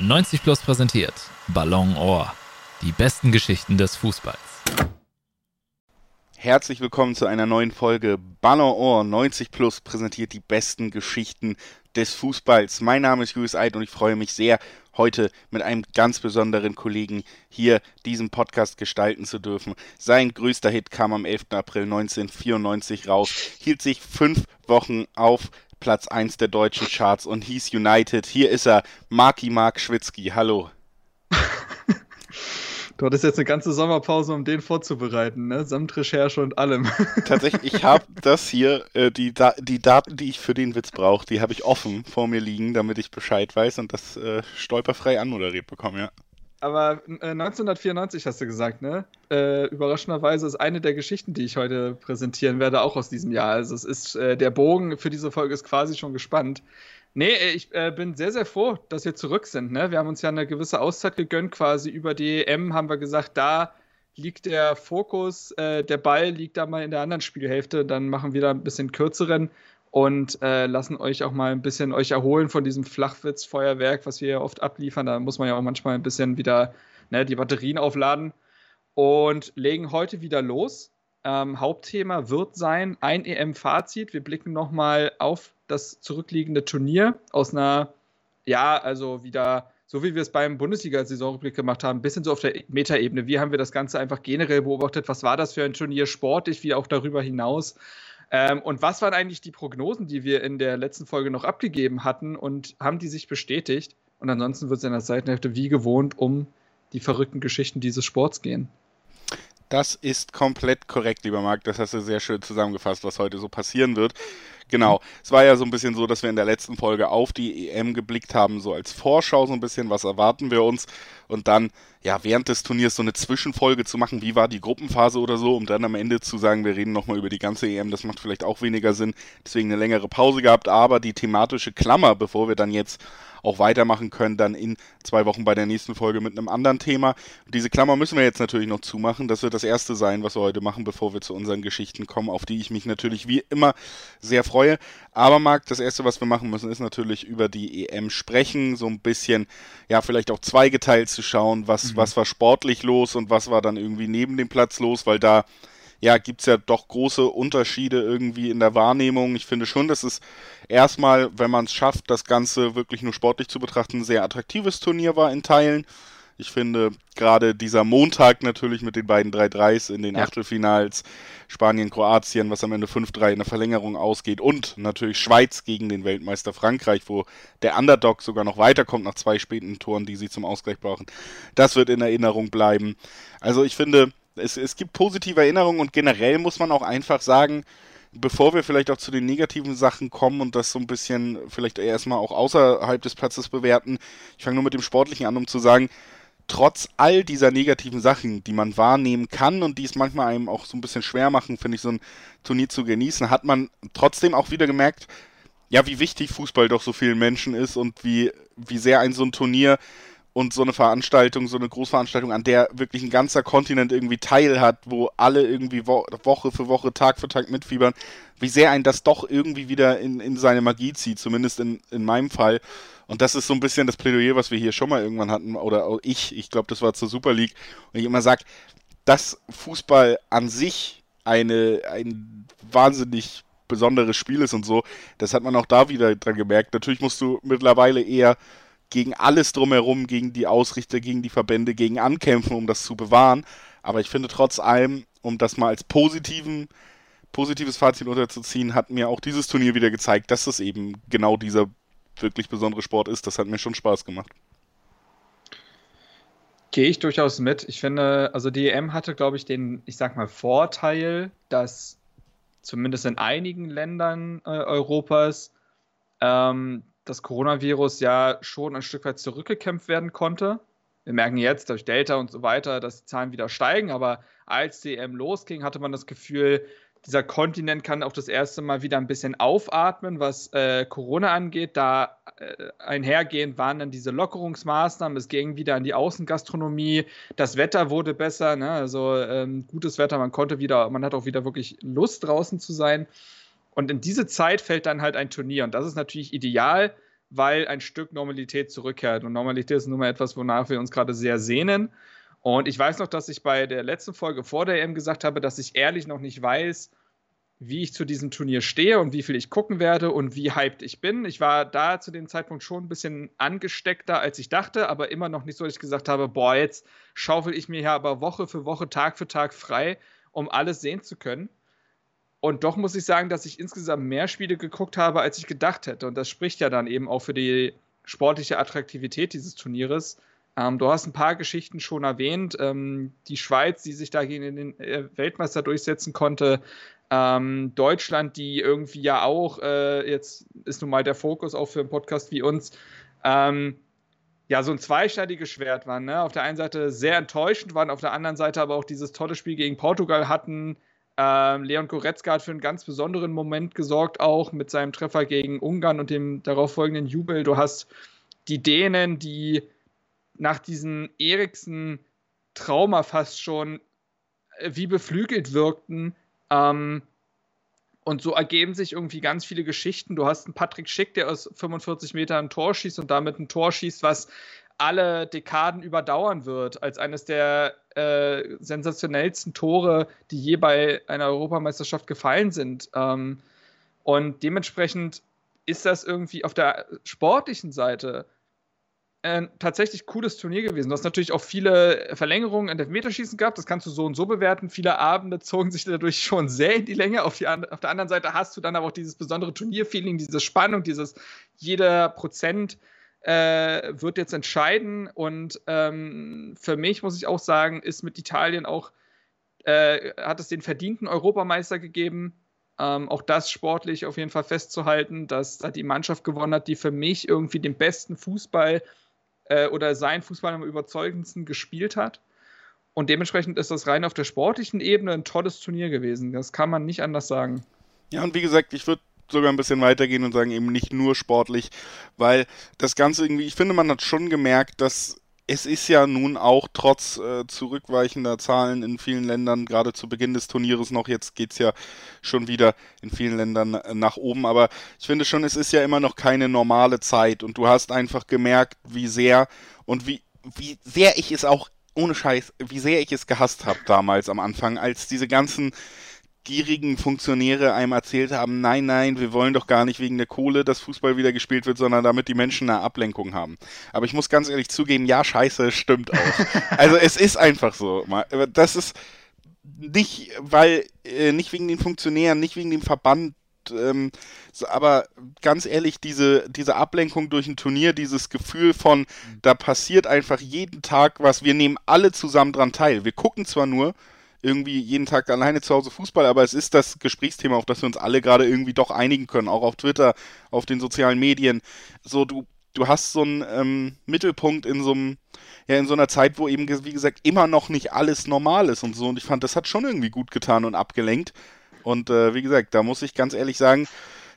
90 Plus präsentiert Ballon Ohr. Die besten Geschichten des Fußballs. Herzlich willkommen zu einer neuen Folge Ballon Ohr 90 Plus präsentiert die besten Geschichten des Fußballs. Mein Name ist Julius Eid und ich freue mich sehr, heute mit einem ganz besonderen Kollegen hier diesen Podcast gestalten zu dürfen. Sein größter Hit kam am 11. April 1994 raus, hielt sich fünf Wochen auf Platz 1 der deutschen Charts und hieß United. Hier ist er, Marki Mark Schwitzky. Hallo. Du hattest jetzt eine ganze Sommerpause, um den vorzubereiten, ne? Samt Recherche und allem. Tatsächlich, ich habe das hier, äh, die, da die Daten, die ich für den Witz brauche, die habe ich offen vor mir liegen, damit ich Bescheid weiß und das äh, stolperfrei anmoderiert bekomme, ja. Aber äh, 1994 hast du gesagt, ne? Äh, überraschenderweise ist eine der Geschichten, die ich heute präsentieren werde, auch aus diesem Jahr. Also es ist äh, der Bogen für diese Folge ist quasi schon gespannt. Nee, äh, ich äh, bin sehr, sehr froh, dass wir zurück sind. Ne? Wir haben uns ja eine gewisse Auszeit gegönnt, quasi über die EM haben wir gesagt, da liegt der Fokus, äh, der Ball liegt da mal in der anderen Spielhälfte, dann machen wir da ein bisschen kürzeren und äh, lassen euch auch mal ein bisschen euch erholen von diesem Flachwitz-Feuerwerk, was wir ja oft abliefern. Da muss man ja auch manchmal ein bisschen wieder ne, die Batterien aufladen und legen heute wieder los. Ähm, Hauptthema wird sein ein EM-Fazit. Wir blicken nochmal auf das zurückliegende Turnier aus einer, ja, also wieder, so wie wir es beim Bundesliga-Saisonrückblick gemacht haben, ein bisschen so auf der Metaebene. Wie haben wir das Ganze einfach generell beobachtet? Was war das für ein Turnier sportlich, wie auch darüber hinaus? Ähm, und was waren eigentlich die Prognosen, die wir in der letzten Folge noch abgegeben hatten und haben die sich bestätigt? Und ansonsten wird es in der Seitenhälfte wie gewohnt um die verrückten Geschichten dieses Sports gehen. Das ist komplett korrekt, lieber Marc. Das hast du sehr schön zusammengefasst, was heute so passieren wird. Genau. Es war ja so ein bisschen so, dass wir in der letzten Folge auf die EM geblickt haben, so als Vorschau so ein bisschen, was erwarten wir uns und dann ja während des Turniers so eine Zwischenfolge zu machen, wie war die Gruppenphase oder so, um dann am Ende zu sagen, wir reden nochmal über die ganze EM, das macht vielleicht auch weniger Sinn, deswegen eine längere Pause gehabt, aber die thematische Klammer, bevor wir dann jetzt auch weitermachen können, dann in zwei Wochen bei der nächsten Folge mit einem anderen Thema. Und diese Klammer müssen wir jetzt natürlich noch zumachen. Das wird das erste sein, was wir heute machen, bevor wir zu unseren Geschichten kommen, auf die ich mich natürlich wie immer sehr freue. Aber Marc, das erste, was wir machen müssen, ist natürlich über die EM sprechen, so ein bisschen, ja, vielleicht auch zweigeteilt zu schauen, was, mhm. was war sportlich los und was war dann irgendwie neben dem Platz los, weil da ja, gibt es ja doch große Unterschiede irgendwie in der Wahrnehmung. Ich finde schon, dass es erstmal, wenn man es schafft, das Ganze wirklich nur sportlich zu betrachten, ein sehr attraktives Turnier war in Teilen. Ich finde gerade dieser Montag natürlich mit den beiden 3-3s in den ja. Achtelfinals, Spanien, Kroatien, was am Ende 5-3 in der Verlängerung ausgeht und natürlich Schweiz gegen den Weltmeister Frankreich, wo der Underdog sogar noch weiterkommt nach zwei späten Toren, die sie zum Ausgleich brauchen. Das wird in Erinnerung bleiben. Also ich finde, es, es gibt positive Erinnerungen und generell muss man auch einfach sagen, bevor wir vielleicht auch zu den negativen Sachen kommen und das so ein bisschen vielleicht erstmal auch außerhalb des Platzes bewerten, ich fange nur mit dem Sportlichen an, um zu sagen, trotz all dieser negativen Sachen, die man wahrnehmen kann und die es manchmal einem auch so ein bisschen schwer machen, finde ich, so ein Turnier zu genießen, hat man trotzdem auch wieder gemerkt, ja, wie wichtig Fußball doch so vielen Menschen ist und wie, wie sehr ein so ein Turnier und so eine Veranstaltung, so eine Großveranstaltung, an der wirklich ein ganzer Kontinent irgendwie teil hat, wo alle irgendwie wo Woche für Woche, Tag für Tag mitfiebern, wie sehr ein das doch irgendwie wieder in, in seine Magie zieht, zumindest in, in meinem Fall. Und das ist so ein bisschen das Plädoyer, was wir hier schon mal irgendwann hatten, oder ich, ich glaube, das war zur Super League, und ich immer sage, dass Fußball an sich eine, ein wahnsinnig besonderes Spiel ist und so, das hat man auch da wieder dran gemerkt. Natürlich musst du mittlerweile eher gegen alles drumherum, gegen die Ausrichter, gegen die Verbände, gegen ankämpfen, um das zu bewahren. Aber ich finde trotz allem, um das mal als positiven, positives Fazit unterzuziehen, hat mir auch dieses Turnier wieder gezeigt, dass es eben genau dieser wirklich besondere Sport ist. Das hat mir schon Spaß gemacht. Gehe ich durchaus mit. Ich finde, also die EM hatte, glaube ich, den, ich sag mal, Vorteil, dass zumindest in einigen Ländern äh, Europas ähm, das Coronavirus ja schon ein Stück weit zurückgekämpft werden konnte. Wir merken jetzt durch Delta und so weiter, dass die Zahlen wieder steigen, aber als die EM losging, hatte man das Gefühl, dieser Kontinent kann auch das erste Mal wieder ein bisschen aufatmen, was äh, Corona angeht. Da äh, einhergehend waren dann diese Lockerungsmaßnahmen. Es ging wieder an die Außengastronomie. Das Wetter wurde besser, ne? also ähm, gutes Wetter. Man konnte wieder, man hat auch wieder wirklich Lust draußen zu sein. Und in diese Zeit fällt dann halt ein Turnier. Und das ist natürlich ideal, weil ein Stück Normalität zurückkehrt. Und Normalität ist nun mal etwas, wonach wir uns gerade sehr sehnen. Und ich weiß noch, dass ich bei der letzten Folge vor der EM gesagt habe, dass ich ehrlich noch nicht weiß, wie ich zu diesem Turnier stehe und wie viel ich gucken werde und wie hyped ich bin. Ich war da zu dem Zeitpunkt schon ein bisschen angesteckter, als ich dachte, aber immer noch nicht so, dass ich gesagt habe, boah, jetzt schaufel ich mir hier aber Woche für Woche, Tag für Tag frei, um alles sehen zu können. Und doch muss ich sagen, dass ich insgesamt mehr Spiele geguckt habe, als ich gedacht hätte. Und das spricht ja dann eben auch für die sportliche Attraktivität dieses Turnieres. Ähm, du hast ein paar Geschichten schon erwähnt. Ähm, die Schweiz, die sich da gegen den äh, Weltmeister durchsetzen konnte. Ähm, Deutschland, die irgendwie ja auch, äh, jetzt ist nun mal der Fokus auch für einen Podcast wie uns, ähm, ja, so ein zweischneidiges Schwert waren. Ne? Auf der einen Seite sehr enttäuschend waren, auf der anderen Seite aber auch dieses tolle Spiel gegen Portugal hatten. Ähm, Leon Goretzka hat für einen ganz besonderen Moment gesorgt, auch mit seinem Treffer gegen Ungarn und dem darauffolgenden Jubel. Du hast die Dänen, die nach diesem Eriksen-Trauma fast schon äh, wie beflügelt wirkten. Ähm, und so ergeben sich irgendwie ganz viele Geschichten. Du hast einen Patrick Schick, der aus 45 Metern ein Tor schießt und damit ein Tor schießt, was alle Dekaden überdauern wird, als eines der äh, sensationellsten Tore, die je bei einer Europameisterschaft gefallen sind. Ähm, und dementsprechend ist das irgendwie auf der sportlichen Seite ein tatsächlich cooles Turnier gewesen. Du hast natürlich auch viele Verlängerungen an Elfmeterschießen gehabt, das kannst du so und so bewerten. Viele Abende zogen sich dadurch schon sehr in die Länge. Auf, die, auf der anderen Seite hast du dann aber auch dieses besondere Turnierfeeling, diese Spannung, dieses jeder Prozent äh, wird jetzt entscheiden. Und ähm, für mich muss ich auch sagen, ist mit Italien auch, äh, hat es den verdienten Europameister gegeben. Ähm, auch das sportlich auf jeden Fall festzuhalten, dass da die Mannschaft gewonnen hat, die für mich irgendwie den besten Fußball äh, oder sein Fußball am überzeugendsten gespielt hat. Und dementsprechend ist das rein auf der sportlichen Ebene ein tolles Turnier gewesen. Das kann man nicht anders sagen. Ja, und wie gesagt, ich würde sogar ein bisschen weitergehen und sagen, eben nicht nur sportlich, weil das Ganze irgendwie, ich finde, man hat schon gemerkt, dass es ist ja nun auch trotz äh, zurückweichender Zahlen in vielen Ländern, gerade zu Beginn des Turnieres noch, jetzt geht es ja schon wieder in vielen Ländern äh, nach oben, aber ich finde schon, es ist ja immer noch keine normale Zeit. Und du hast einfach gemerkt, wie sehr und wie, wie sehr ich es auch, ohne Scheiß, wie sehr ich es gehasst habe damals am Anfang, als diese ganzen gierigen Funktionäre einem erzählt haben, nein, nein, wir wollen doch gar nicht wegen der Kohle, dass Fußball wieder gespielt wird, sondern damit die Menschen eine Ablenkung haben. Aber ich muss ganz ehrlich zugeben, ja, scheiße, stimmt auch. also es ist einfach so. Das ist nicht, weil, äh, nicht wegen den Funktionären, nicht wegen dem Verband, ähm, aber ganz ehrlich, diese, diese Ablenkung durch ein Turnier, dieses Gefühl von, da passiert einfach jeden Tag was, wir nehmen alle zusammen dran teil. Wir gucken zwar nur, irgendwie jeden Tag alleine zu Hause Fußball, aber es ist das Gesprächsthema, auf das wir uns alle gerade irgendwie doch einigen können, auch auf Twitter, auf den sozialen Medien. So, du, du hast so einen ähm, Mittelpunkt in so einem, ja, in so einer Zeit, wo eben, wie gesagt, immer noch nicht alles normal ist und so. Und ich fand, das hat schon irgendwie gut getan und abgelenkt. Und äh, wie gesagt, da muss ich ganz ehrlich sagen,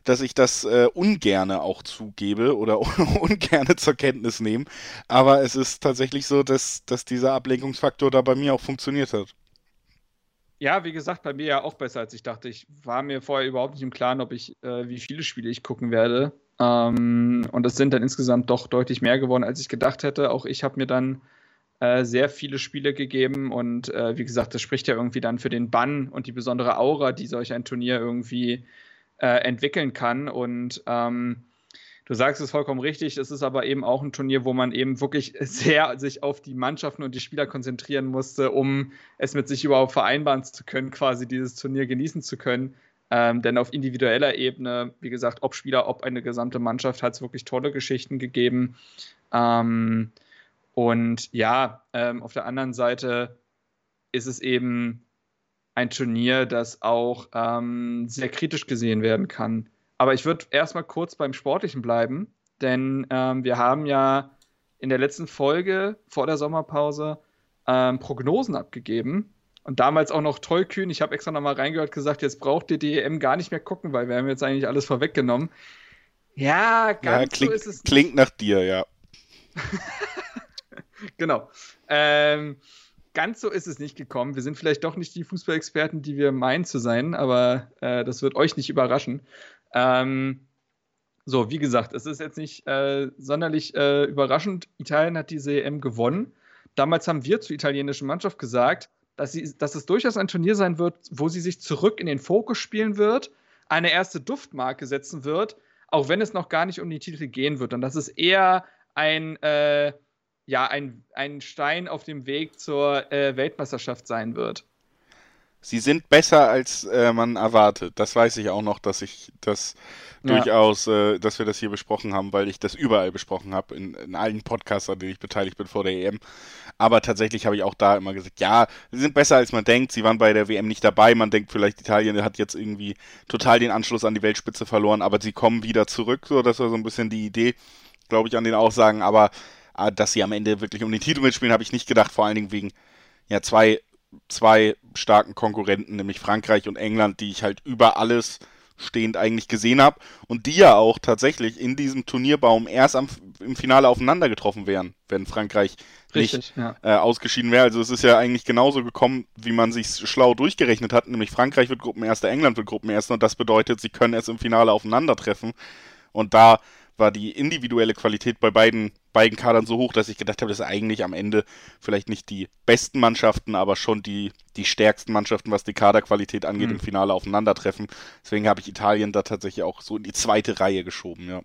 dass ich das äh, ungerne auch zugebe oder ungerne zur Kenntnis nehme. Aber es ist tatsächlich so, dass, dass dieser Ablenkungsfaktor da bei mir auch funktioniert hat. Ja, wie gesagt, bei mir ja auch besser, als ich dachte. Ich war mir vorher überhaupt nicht im Klaren, ob ich, äh, wie viele Spiele ich gucken werde. Ähm, und es sind dann insgesamt doch deutlich mehr geworden, als ich gedacht hätte. Auch ich habe mir dann äh, sehr viele Spiele gegeben und äh, wie gesagt, das spricht ja irgendwie dann für den Bann und die besondere Aura, die solch ein Turnier irgendwie äh, entwickeln kann. Und ähm, Du sagst es vollkommen richtig, es ist aber eben auch ein Turnier, wo man eben wirklich sehr sich auf die Mannschaften und die Spieler konzentrieren musste, um es mit sich überhaupt vereinbaren zu können, quasi dieses Turnier genießen zu können. Ähm, denn auf individueller Ebene, wie gesagt, ob Spieler, ob eine gesamte Mannschaft, hat es wirklich tolle Geschichten gegeben. Ähm, und ja, ähm, auf der anderen Seite ist es eben ein Turnier, das auch ähm, sehr kritisch gesehen werden kann. Aber ich würde erstmal kurz beim Sportlichen bleiben, denn ähm, wir haben ja in der letzten Folge vor der Sommerpause ähm, Prognosen abgegeben. Und damals auch noch tollkühn. Ich habe extra nochmal reingehört gesagt, jetzt braucht ihr die EM gar nicht mehr gucken, weil wir haben jetzt eigentlich alles vorweggenommen. Ja, ganz ja, klingt, so ist es. Klingt nach dir, ja. genau. Ähm, ganz so ist es nicht gekommen. Wir sind vielleicht doch nicht die Fußballexperten, die wir meinen zu sein, aber äh, das wird euch nicht überraschen. Ähm, So, wie gesagt, es ist jetzt nicht äh, sonderlich äh, überraschend. Italien hat diese EM gewonnen. Damals haben wir zur italienischen Mannschaft gesagt, dass, sie, dass es durchaus ein Turnier sein wird, wo sie sich zurück in den Fokus spielen wird, eine erste Duftmarke setzen wird, auch wenn es noch gar nicht um die Titel gehen wird. Und dass es eher ein, äh, ja, ein, ein Stein auf dem Weg zur äh, Weltmeisterschaft sein wird. Sie sind besser, als äh, man erwartet. Das weiß ich auch noch, dass ich das ja. durchaus, äh, dass wir das hier besprochen haben, weil ich das überall besprochen habe, in, in, allen Podcasts, an denen ich beteiligt bin vor der EM. Aber tatsächlich habe ich auch da immer gesagt, ja, sie sind besser, als man denkt. Sie waren bei der WM nicht dabei. Man denkt vielleicht, Italien hat jetzt irgendwie total den Anschluss an die Weltspitze verloren, aber sie kommen wieder zurück. So, das war so ein bisschen die Idee, glaube ich, an den Aussagen. Aber äh, dass sie am Ende wirklich um den Titel mitspielen, habe ich nicht gedacht, vor allen Dingen wegen ja, zwei zwei starken Konkurrenten, nämlich Frankreich und England, die ich halt über alles stehend eigentlich gesehen habe und die ja auch tatsächlich in diesem Turnierbaum erst am, im Finale aufeinander getroffen wären, wenn Frankreich Richtig, nicht ja. äh, ausgeschieden wäre. Also es ist ja eigentlich genauso gekommen, wie man sich schlau durchgerechnet hat, nämlich Frankreich wird Gruppenerster, England wird Gruppenerster und das bedeutet, sie können erst im Finale aufeinandertreffen und da war die individuelle Qualität bei beiden, beiden Kadern so hoch, dass ich gedacht habe, das ist eigentlich am Ende vielleicht nicht die besten Mannschaften, aber schon die, die stärksten Mannschaften, was die Kaderqualität angeht, mhm. im Finale aufeinandertreffen. Deswegen habe ich Italien da tatsächlich auch so in die zweite Reihe geschoben, ja.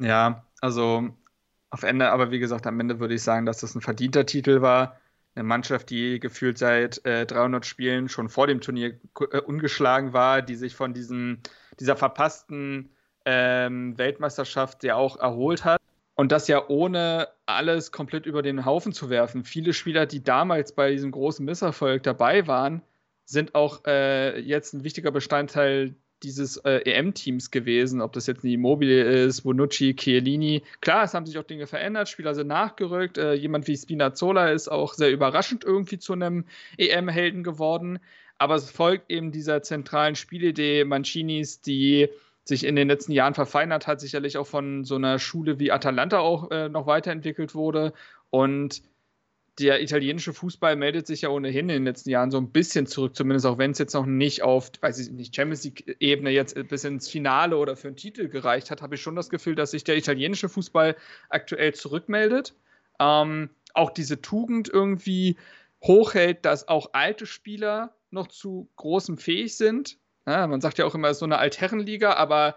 Ja, also auf Ende, aber wie gesagt, am Ende würde ich sagen, dass das ein verdienter Titel war. Eine Mannschaft, die gefühlt seit äh, 300 Spielen schon vor dem Turnier äh, ungeschlagen war, die sich von diesem, dieser verpassten ähm, Weltmeisterschaft ja auch erholt hat. Und das ja ohne alles komplett über den Haufen zu werfen. Viele Spieler, die damals bei diesem großen Misserfolg dabei waren, sind auch äh, jetzt ein wichtiger Bestandteil dieses äh, EM-Teams gewesen, ob das jetzt ein Immobile ist, Bonucci, Chiellini. Klar, es haben sich auch Dinge verändert, Spieler sind nachgerückt. Äh, jemand wie Spinazzola ist auch sehr überraschend irgendwie zu einem EM-Helden geworden. Aber es folgt eben dieser zentralen Spielidee Mancinis, die sich in den letzten Jahren verfeinert hat, sicherlich auch von so einer Schule wie Atalanta auch äh, noch weiterentwickelt wurde. Und der italienische Fußball meldet sich ja ohnehin in den letzten Jahren so ein bisschen zurück, zumindest auch wenn es jetzt noch nicht auf, weiß ich nicht, Champions League-Ebene jetzt bis ins Finale oder für einen Titel gereicht hat, habe ich schon das Gefühl, dass sich der italienische Fußball aktuell zurückmeldet. Ähm, auch diese Tugend irgendwie hochhält, dass auch alte Spieler noch zu großem fähig sind. Ja, man sagt ja auch immer, es ist so eine Altherrenliga, aber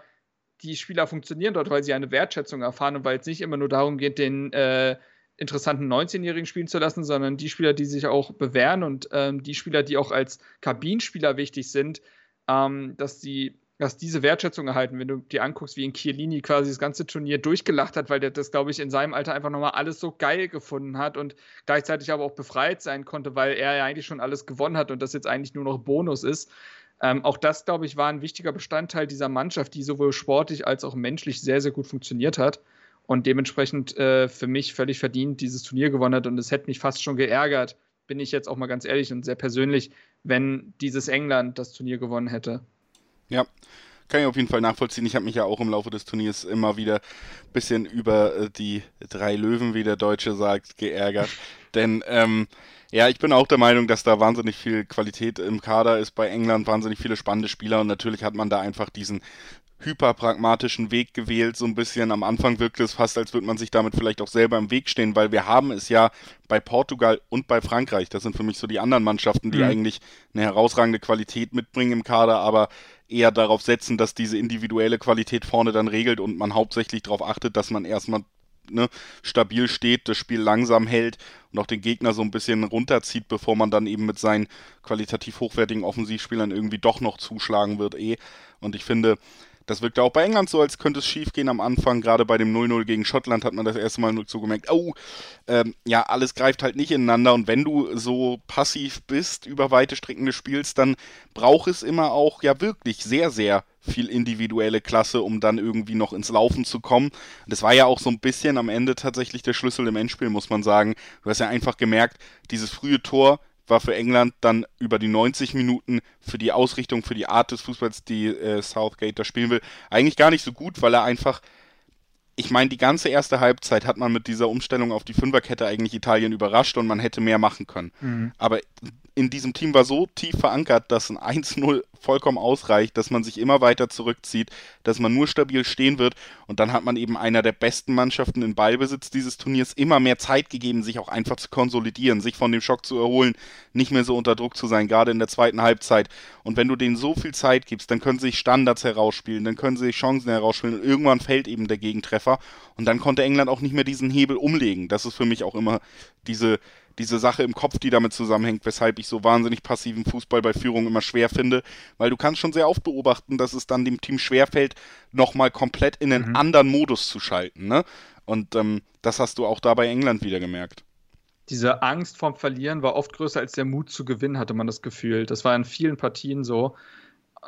die Spieler funktionieren dort, weil sie eine Wertschätzung erfahren und weil es nicht immer nur darum geht, den äh, interessanten 19-Jährigen spielen zu lassen, sondern die Spieler, die sich auch bewähren und ähm, die Spieler, die auch als Kabinenspieler wichtig sind, ähm, dass die dass diese Wertschätzung erhalten, wenn du dir anguckst, wie in Chiellini quasi das ganze Turnier durchgelacht hat, weil der das, glaube ich, in seinem Alter einfach nochmal alles so geil gefunden hat und gleichzeitig aber auch befreit sein konnte, weil er ja eigentlich schon alles gewonnen hat und das jetzt eigentlich nur noch Bonus ist. Ähm, auch das, glaube ich, war ein wichtiger Bestandteil dieser Mannschaft, die sowohl sportlich als auch menschlich sehr, sehr gut funktioniert hat und dementsprechend äh, für mich völlig verdient dieses Turnier gewonnen hat. Und es hätte mich fast schon geärgert, bin ich jetzt auch mal ganz ehrlich und sehr persönlich, wenn dieses England das Turnier gewonnen hätte. Ja, kann ich auf jeden Fall nachvollziehen. Ich habe mich ja auch im Laufe des Turniers immer wieder ein bisschen über äh, die drei Löwen, wie der Deutsche sagt, geärgert. Denn ähm, ja, ich bin auch der Meinung, dass da wahnsinnig viel Qualität im Kader ist bei England, wahnsinnig viele spannende Spieler und natürlich hat man da einfach diesen hyperpragmatischen Weg gewählt, so ein bisschen. Am Anfang wirkt es fast, als würde man sich damit vielleicht auch selber im Weg stehen, weil wir haben es ja bei Portugal und bei Frankreich. Das sind für mich so die anderen Mannschaften, die mhm. eigentlich eine herausragende Qualität mitbringen im Kader, aber eher darauf setzen, dass diese individuelle Qualität vorne dann regelt und man hauptsächlich darauf achtet, dass man erstmal ne, stabil steht, das Spiel langsam hält und auch den Gegner so ein bisschen runterzieht, bevor man dann eben mit seinen qualitativ hochwertigen Offensivspielern irgendwie doch noch zuschlagen wird eh. Und ich finde, das wirkte auch bei England so, als könnte es schief gehen am Anfang. Gerade bei dem 0-0 gegen Schottland hat man das erste Mal so gemerkt, oh, ähm, ja, alles greift halt nicht ineinander. Und wenn du so passiv bist, über weite Strecken des Spiels, dann braucht es immer auch ja wirklich sehr, sehr viel individuelle Klasse, um dann irgendwie noch ins Laufen zu kommen. Das war ja auch so ein bisschen am Ende tatsächlich der Schlüssel im Endspiel, muss man sagen. Du hast ja einfach gemerkt, dieses frühe Tor war für England dann über die 90 Minuten für die Ausrichtung, für die Art des Fußballs, die äh, Southgate da spielen will, eigentlich gar nicht so gut, weil er einfach ich meine, die ganze erste Halbzeit hat man mit dieser Umstellung auf die Fünferkette eigentlich Italien überrascht und man hätte mehr machen können. Mhm. Aber in diesem Team war so tief verankert, dass ein 1-0 vollkommen ausreicht, dass man sich immer weiter zurückzieht, dass man nur stabil stehen wird und dann hat man eben einer der besten Mannschaften in Ballbesitz dieses Turniers immer mehr Zeit gegeben, sich auch einfach zu konsolidieren, sich von dem Schock zu erholen, nicht mehr so unter Druck zu sein, gerade in der zweiten Halbzeit. Und wenn du denen so viel Zeit gibst, dann können sie sich Standards herausspielen, dann können sie sich Chancen herausspielen und irgendwann fällt eben der Gegentreffer und dann konnte England auch nicht mehr diesen Hebel umlegen. Das ist für mich auch immer diese diese Sache im Kopf, die damit zusammenhängt, weshalb ich so wahnsinnig passiven Fußball bei Führung immer schwer finde, weil du kannst schon sehr oft beobachten, dass es dann dem Team schwerfällt, nochmal komplett in einen mhm. anderen Modus zu schalten. Ne? Und ähm, das hast du auch da bei England wieder gemerkt. Diese Angst vorm Verlieren war oft größer als der Mut zu gewinnen, hatte man das Gefühl. Das war in vielen Partien so.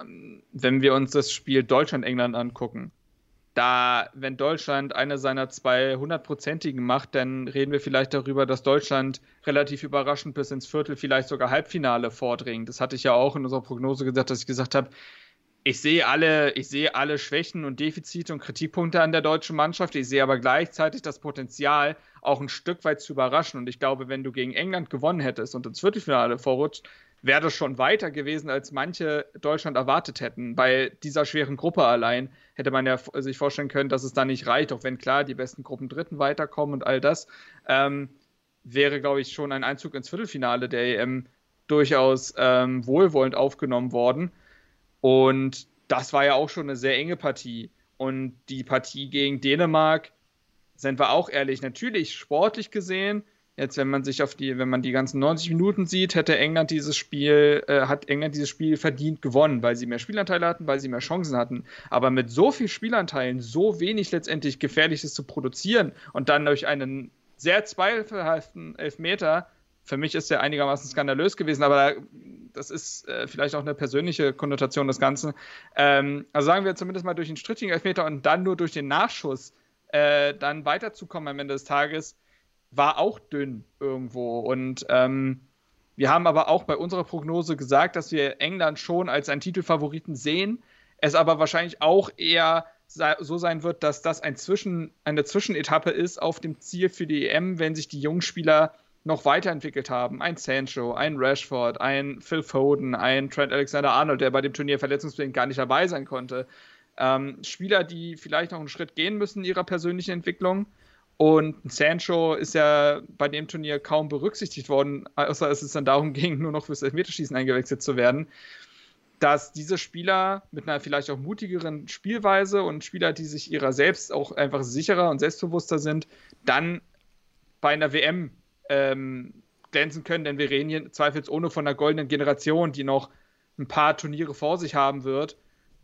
Ähm, wenn wir uns das Spiel Deutschland-England angucken, da, wenn Deutschland eine seiner zwei hundertprozentigen macht, dann reden wir vielleicht darüber, dass Deutschland relativ überraschend bis ins Viertel, vielleicht sogar Halbfinale vordringt. Das hatte ich ja auch in unserer Prognose gesagt, dass ich gesagt habe, ich sehe alle, ich sehe alle Schwächen und Defizite und Kritikpunkte an der deutschen Mannschaft. Ich sehe aber gleichzeitig das Potenzial, auch ein Stück weit zu überraschen. Und ich glaube, wenn du gegen England gewonnen hättest und ins Viertelfinale vorrutscht, wäre das schon weiter gewesen, als manche Deutschland erwartet hätten. Bei dieser schweren Gruppe allein hätte man ja sich vorstellen können, dass es da nicht reicht, auch wenn klar die besten Gruppen Dritten weiterkommen und all das. Ähm, wäre, glaube ich, schon ein Einzug ins Viertelfinale der EM durchaus ähm, wohlwollend aufgenommen worden. Und das war ja auch schon eine sehr enge Partie. Und die Partie gegen Dänemark, sind wir auch ehrlich, natürlich sportlich gesehen Jetzt, wenn man sich auf die, wenn man die ganzen 90 Minuten sieht, hätte England dieses Spiel, äh, hat England dieses Spiel verdient gewonnen, weil sie mehr Spielanteile hatten, weil sie mehr Chancen hatten. Aber mit so viel Spielanteilen so wenig letztendlich Gefährliches zu produzieren und dann durch einen sehr zweifelhaften Elfmeter, für mich ist der einigermaßen skandalös gewesen, aber das ist äh, vielleicht auch eine persönliche Konnotation des Ganzen. Ähm, also sagen wir zumindest mal durch einen strittigen Elfmeter und dann nur durch den Nachschuss äh, dann weiterzukommen am Ende des Tages war auch dünn irgendwo. Und ähm, wir haben aber auch bei unserer Prognose gesagt, dass wir England schon als einen Titelfavoriten sehen. Es aber wahrscheinlich auch eher so sein wird, dass das ein Zwischen, eine Zwischenetappe ist auf dem Ziel für die EM, wenn sich die jungen Spieler noch weiterentwickelt haben. Ein Sancho, ein Rashford, ein Phil Foden, ein Trent Alexander-Arnold, der bei dem Turnier verletzungsbedingt gar nicht dabei sein konnte. Ähm, Spieler, die vielleicht noch einen Schritt gehen müssen in ihrer persönlichen Entwicklung. Und Sancho ist ja bei dem Turnier kaum berücksichtigt worden, außer es dann darum ging, nur noch fürs Elfmeterschießen eingewechselt zu werden. Dass diese Spieler mit einer vielleicht auch mutigeren Spielweise und Spieler, die sich ihrer selbst auch einfach sicherer und selbstbewusster sind, dann bei einer WM ähm, glänzen können, denn wir reden hier zweifelsohne von einer goldenen Generation, die noch ein paar Turniere vor sich haben wird.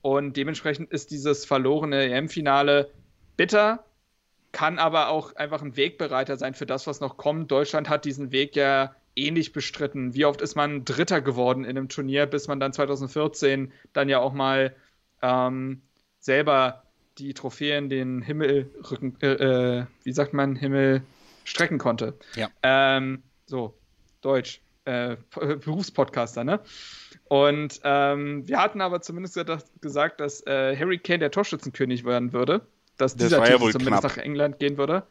Und dementsprechend ist dieses verlorene EM-Finale bitter, kann aber auch einfach ein Wegbereiter sein für das, was noch kommt. Deutschland hat diesen Weg ja ähnlich bestritten. Wie oft ist man Dritter geworden in einem Turnier, bis man dann 2014 dann ja auch mal ähm, selber die Trophäen den Himmel rücken, äh, äh, wie sagt man, Himmel strecken konnte. Ja. Ähm, so, Deutsch, äh, Berufspodcaster, ne? Und ähm, wir hatten aber zumindest gesagt, dass äh, Harry Kane der Torschützenkönig werden würde dass dieser das Titel ja zumindest knapp. nach England gehen würde.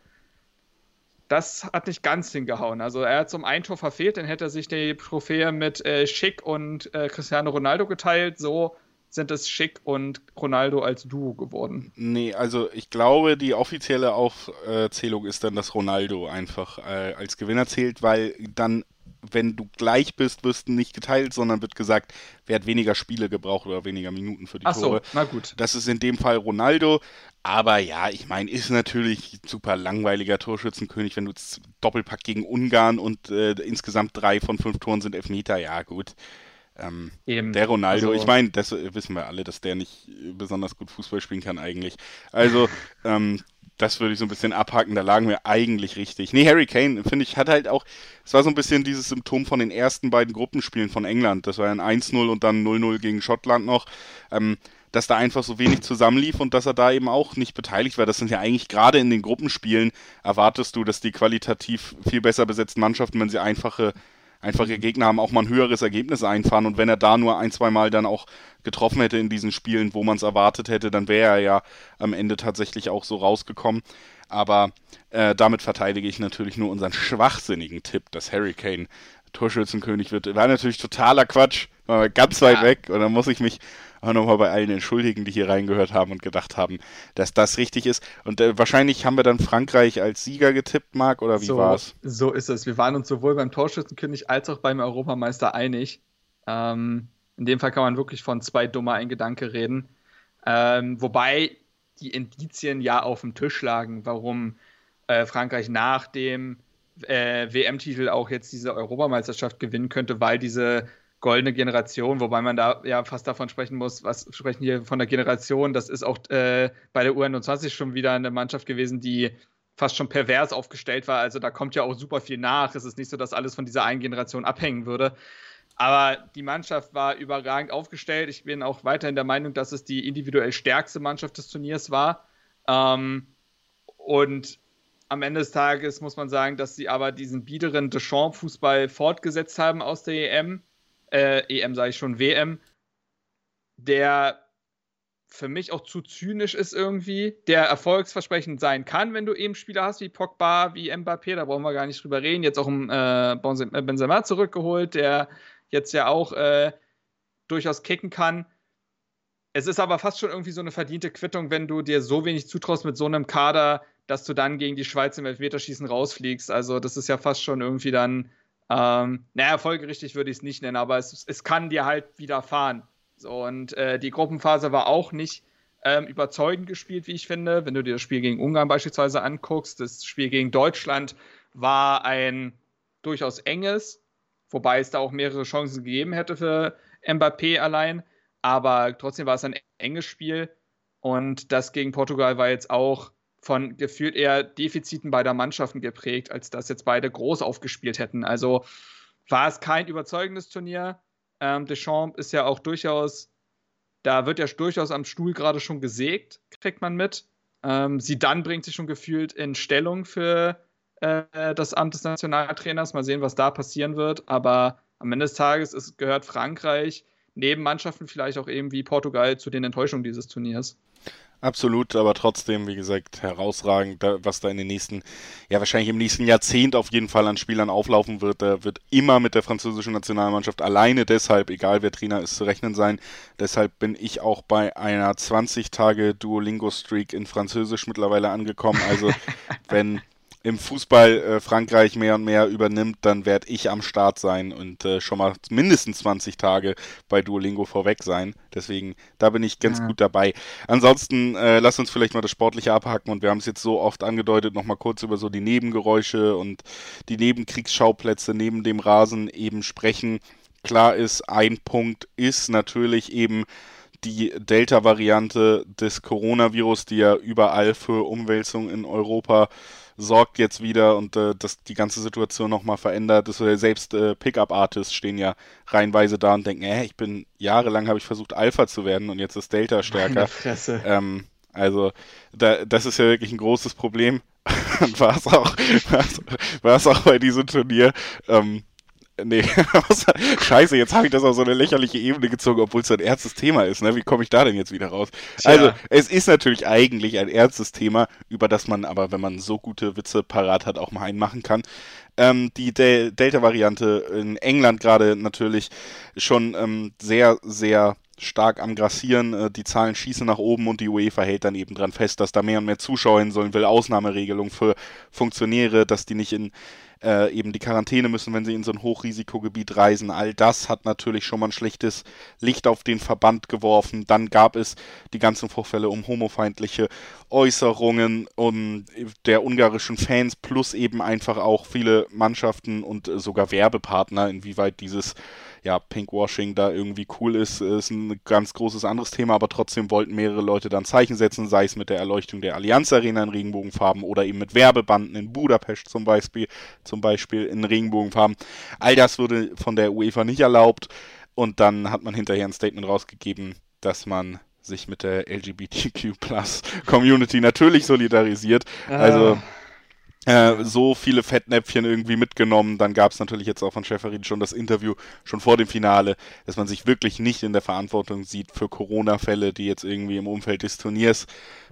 Das hat nicht ganz hingehauen. Also er hat zum ein Tor verfehlt, dann hätte er sich die Trophäe mit äh, Schick und äh, Cristiano Ronaldo geteilt. So sind es Schick und Ronaldo als Duo geworden. Nee, also ich glaube, die offizielle Aufzählung ist dann, dass Ronaldo einfach äh, als Gewinner zählt, weil dann wenn du gleich bist, wirst du nicht geteilt, sondern wird gesagt, wer hat weniger Spiele gebraucht oder weniger Minuten für die Ach Tore. So, na gut. Das ist in dem Fall Ronaldo. Aber ja, ich meine, ist natürlich super langweiliger Torschützenkönig, wenn du Doppelpack gegen Ungarn und äh, insgesamt drei von fünf Toren sind Elfmeter. Ja, gut. Ähm, der Ronaldo, also, ich meine, das wissen wir alle, dass der nicht besonders gut Fußball spielen kann eigentlich. Also, ähm, das würde ich so ein bisschen abhaken, da lagen wir eigentlich richtig. Nee, Harry Kane, finde ich, hat halt auch, es war so ein bisschen dieses Symptom von den ersten beiden Gruppenspielen von England. Das war ja ein 1-0 und dann 0-0 gegen Schottland noch. Ähm, dass da einfach so wenig zusammenlief und dass er da eben auch nicht beteiligt war. Das sind ja eigentlich gerade in den Gruppenspielen erwartest du, dass die qualitativ viel besser besetzten Mannschaften, wenn sie einfache einfache Gegner haben, auch mal ein höheres Ergebnis einfahren. Und wenn er da nur ein, zwei Mal dann auch getroffen hätte in diesen Spielen, wo man es erwartet hätte, dann wäre er ja am Ende tatsächlich auch so rausgekommen. Aber äh, damit verteidige ich natürlich nur unseren schwachsinnigen Tipp, dass Harry Kane Torschützenkönig wird. War natürlich totaler Quatsch, war ganz weit ja. weg und dann muss ich mich auch nochmal bei allen entschuldigen, die hier reingehört haben und gedacht haben, dass das richtig ist. Und äh, wahrscheinlich haben wir dann Frankreich als Sieger getippt, Marc, oder wie so, war's? So ist es. Wir waren uns sowohl beim Torschützenkönig als auch beim Europameister einig. Ähm, in dem Fall kann man wirklich von zwei dummer ein Gedanke reden. Ähm, wobei die Indizien ja auf dem Tisch lagen, warum äh, Frankreich nach dem äh, WM-Titel auch jetzt diese Europameisterschaft gewinnen könnte, weil diese goldene Generation, wobei man da ja fast davon sprechen muss, was sprechen hier von der Generation, das ist auch äh, bei der U21 schon wieder eine Mannschaft gewesen, die fast schon pervers aufgestellt war. Also da kommt ja auch super viel nach. Es ist nicht so, dass alles von dieser einen Generation abhängen würde. Aber die Mannschaft war überragend aufgestellt. Ich bin auch weiterhin der Meinung, dass es die individuell stärkste Mannschaft des Turniers war. Ähm, und am Ende des Tages muss man sagen, dass sie aber diesen biederen Deschamps-Fußball fortgesetzt haben aus der EM äh, EM sage ich schon, WM, der für mich auch zu zynisch ist irgendwie, der erfolgsversprechend sein kann, wenn du eben Spieler hast wie Pogba, wie Mbappé, da brauchen wir gar nicht drüber reden, jetzt auch um äh, äh, Benzema zurückgeholt, der jetzt ja auch äh, durchaus kicken kann. Es ist aber fast schon irgendwie so eine verdiente Quittung, wenn du dir so wenig zutraust mit so einem Kader, dass du dann gegen die Schweiz im Elfmeterschießen rausfliegst. Also das ist ja fast schon irgendwie dann ähm, naja, folgerichtig würde ich es nicht nennen, aber es, es kann dir halt widerfahren. So, und äh, die Gruppenphase war auch nicht ähm, überzeugend gespielt, wie ich finde. Wenn du dir das Spiel gegen Ungarn beispielsweise anguckst, das Spiel gegen Deutschland war ein durchaus enges, wobei es da auch mehrere Chancen gegeben hätte für Mbappé allein. Aber trotzdem war es ein enges Spiel. Und das gegen Portugal war jetzt auch von gefühlt eher Defiziten beider Mannschaften geprägt, als dass jetzt beide groß aufgespielt hätten. Also war es kein überzeugendes Turnier. Ähm, Deschamps ist ja auch durchaus, da wird ja durchaus am Stuhl gerade schon gesägt, kriegt man mit. Ähm, sie dann bringt sich schon gefühlt in Stellung für äh, das Amt des Nationaltrainers. Mal sehen, was da passieren wird. Aber am Ende des Tages ist, gehört Frankreich neben Mannschaften vielleicht auch eben wie Portugal zu den Enttäuschungen dieses Turniers. Absolut, aber trotzdem, wie gesagt, herausragend, was da in den nächsten, ja wahrscheinlich im nächsten Jahrzehnt auf jeden Fall an Spielern auflaufen wird. Da wird immer mit der französischen Nationalmannschaft alleine deshalb, egal wer Trainer ist, zu rechnen sein. Deshalb bin ich auch bei einer 20 Tage Duolingo-Streak in Französisch mittlerweile angekommen. Also wenn im Fußball äh, Frankreich mehr und mehr übernimmt, dann werde ich am Start sein und äh, schon mal mindestens 20 Tage bei Duolingo vorweg sein. Deswegen, da bin ich ganz ja. gut dabei. Ansonsten, äh, lass uns vielleicht mal das Sportliche abhacken und wir haben es jetzt so oft angedeutet, nochmal kurz über so die Nebengeräusche und die Nebenkriegsschauplätze neben dem Rasen eben sprechen. Klar ist, ein Punkt ist natürlich eben die Delta-Variante des Coronavirus, die ja überall für Umwälzung in Europa sorgt jetzt wieder und äh, das die ganze Situation nochmal verändert. Das, äh, selbst äh, Pickup-Artists stehen ja reihenweise da und denken, äh, ich bin jahrelang habe ich versucht, Alpha zu werden und jetzt ist Delta stärker. Ähm, also da, das ist ja wirklich ein großes Problem. und war es auch, war es auch bei diesem Turnier. Ähm, Nee, scheiße, jetzt habe ich das auf so eine lächerliche Ebene gezogen, obwohl es ein ernstes Thema ist. Ne? Wie komme ich da denn jetzt wieder raus? Tja. Also, es ist natürlich eigentlich ein ernstes Thema, über das man aber, wenn man so gute Witze parat hat, auch mal einen machen kann. Ähm, die De Delta-Variante in England gerade natürlich schon ähm, sehr, sehr stark am Grassieren. Äh, die Zahlen schießen nach oben und die UEFA hält dann eben dran fest, dass da mehr und mehr Zuschauer hin sollen, will Ausnahmeregelungen für Funktionäre, dass die nicht in äh, eben die Quarantäne müssen, wenn sie in so ein Hochrisikogebiet reisen. All das hat natürlich schon mal ein schlechtes Licht auf den Verband geworfen. Dann gab es die ganzen Vorfälle um homofeindliche Äußerungen um der ungarischen Fans plus eben einfach auch viele Mannschaften und sogar Werbepartner, inwieweit dieses ja, Pinkwashing da irgendwie cool ist, ist ein ganz großes anderes Thema, aber trotzdem wollten mehrere Leute dann Zeichen setzen, sei es mit der Erleuchtung der Allianz Arena in Regenbogenfarben oder eben mit Werbebanden in Budapest zum Beispiel, zum Beispiel in Regenbogenfarben. All das wurde von der UEFA nicht erlaubt und dann hat man hinterher ein Statement rausgegeben, dass man sich mit der LGBTQ Community natürlich solidarisiert. Ah. Also äh, so viele Fettnäpfchen irgendwie mitgenommen. Dann gab es natürlich jetzt auch von Schäferin schon das Interview schon vor dem Finale, dass man sich wirklich nicht in der Verantwortung sieht für Corona-Fälle, die jetzt irgendwie im Umfeld des Turniers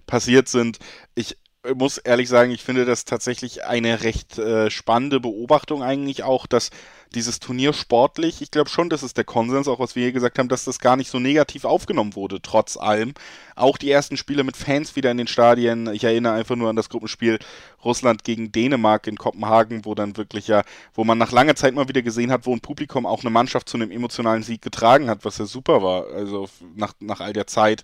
passiert sind. Ich muss ehrlich sagen, ich finde das tatsächlich eine recht äh, spannende Beobachtung eigentlich auch, dass dieses Turnier sportlich, ich glaube schon, das ist der Konsens, auch was wir hier gesagt haben, dass das gar nicht so negativ aufgenommen wurde, trotz allem. Auch die ersten Spiele mit Fans wieder in den Stadien. Ich erinnere einfach nur an das Gruppenspiel Russland gegen Dänemark in Kopenhagen, wo dann wirklich ja, wo man nach langer Zeit mal wieder gesehen hat, wo ein Publikum auch eine Mannschaft zu einem emotionalen Sieg getragen hat, was ja super war, also nach, nach all der Zeit.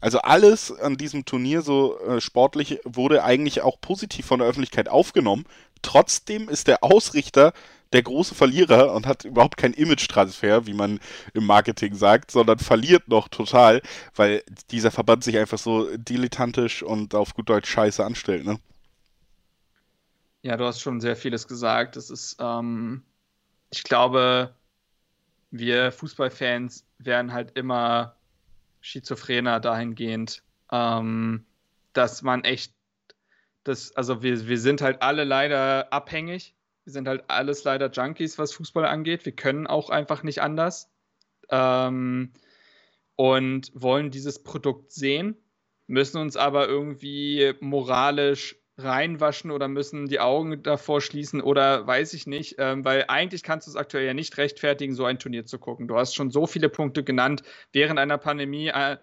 Also alles an diesem Turnier so äh, sportlich wurde eigentlich auch positiv von der Öffentlichkeit aufgenommen. Trotzdem ist der Ausrichter der große Verlierer und hat überhaupt keinen Image-Transfer, wie man im Marketing sagt, sondern verliert noch total, weil dieser Verband sich einfach so dilettantisch und auf gut Deutsch scheiße anstellt, ne? Ja, du hast schon sehr vieles gesagt. Das ist, ähm, ich glaube, wir Fußballfans werden halt immer schizophrener dahingehend, ähm, dass man echt, das, also wir, wir sind halt alle leider abhängig. Wir sind halt alles leider Junkies, was Fußball angeht. Wir können auch einfach nicht anders. Ähm, und wollen dieses Produkt sehen, müssen uns aber irgendwie moralisch reinwaschen oder müssen die Augen davor schließen oder weiß ich nicht, ähm, weil eigentlich kannst du es aktuell ja nicht rechtfertigen, so ein Turnier zu gucken. Du hast schon so viele Punkte genannt, während einer Pandemie äh,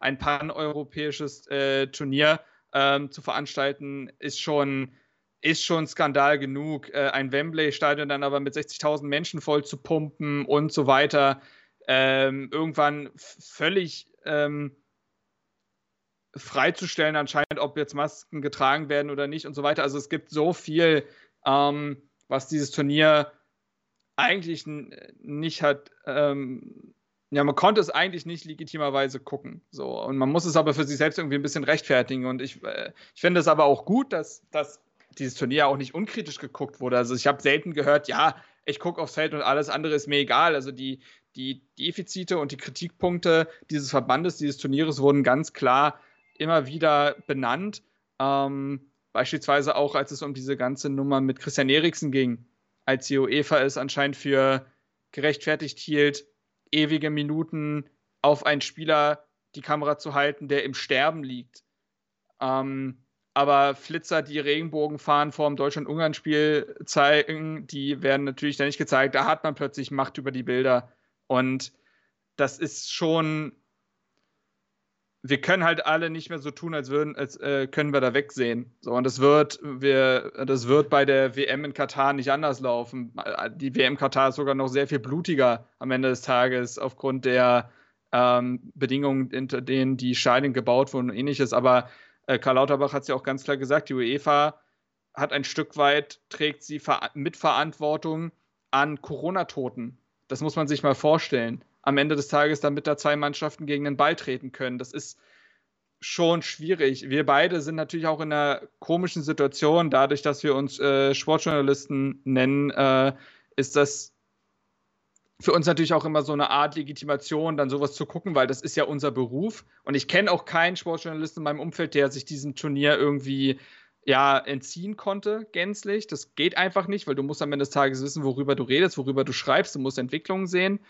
ein paneuropäisches äh, Turnier ähm, zu veranstalten, ist schon, ist schon Skandal genug. Äh, ein Wembley-Stadion dann aber mit 60.000 Menschen voll zu pumpen und so weiter. Ähm, irgendwann völlig ähm, freizustellen anscheinend, ob jetzt Masken getragen werden oder nicht und so weiter. Also es gibt so viel, ähm, was dieses Turnier eigentlich nicht hat. Ähm, ja, man konnte es eigentlich nicht legitimerweise gucken. So. Und man muss es aber für sich selbst irgendwie ein bisschen rechtfertigen. Und ich, äh, ich finde es aber auch gut, dass, dass dieses Turnier auch nicht unkritisch geguckt wurde. Also ich habe selten gehört, ja, ich gucke aufs Feld und alles andere ist mir egal. Also die, die Defizite und die Kritikpunkte dieses Verbandes, dieses Turnieres wurden ganz klar immer wieder benannt. Ähm, beispielsweise auch, als es um diese ganze Nummer mit Christian Eriksen ging, als die UEFA es anscheinend für gerechtfertigt hielt, ewige Minuten auf einen Spieler die Kamera zu halten, der im Sterben liegt. Ähm, aber Flitzer, die Regenbogen fahren vor dem Deutschland-Ungarn-Spiel zeigen, die werden natürlich da nicht gezeigt. Da hat man plötzlich Macht über die Bilder. Und das ist schon wir können halt alle nicht mehr so tun, als würden, als äh, können wir da wegsehen. So, und das wird, wir, das wird bei der WM in Katar nicht anders laufen. Die WM Katar ist sogar noch sehr viel blutiger am Ende des Tages aufgrund der ähm, Bedingungen, unter denen die Stadien gebaut wurden und ähnliches. Aber äh, Karl Lauterbach hat es ja auch ganz klar gesagt, die UEFA hat ein Stück weit, trägt sie Mitverantwortung an Corona-Toten. Das muss man sich mal vorstellen am Ende des Tages, damit da zwei Mannschaften gegen den Ball treten können. Das ist schon schwierig. Wir beide sind natürlich auch in einer komischen Situation, dadurch, dass wir uns äh, Sportjournalisten nennen, äh, ist das für uns natürlich auch immer so eine Art Legitimation, dann sowas zu gucken, weil das ist ja unser Beruf. Und ich kenne auch keinen Sportjournalisten in meinem Umfeld, der sich diesem Turnier irgendwie ja, entziehen konnte, gänzlich. Das geht einfach nicht, weil du musst am Ende des Tages wissen, worüber du redest, worüber du schreibst, du musst Entwicklungen sehen.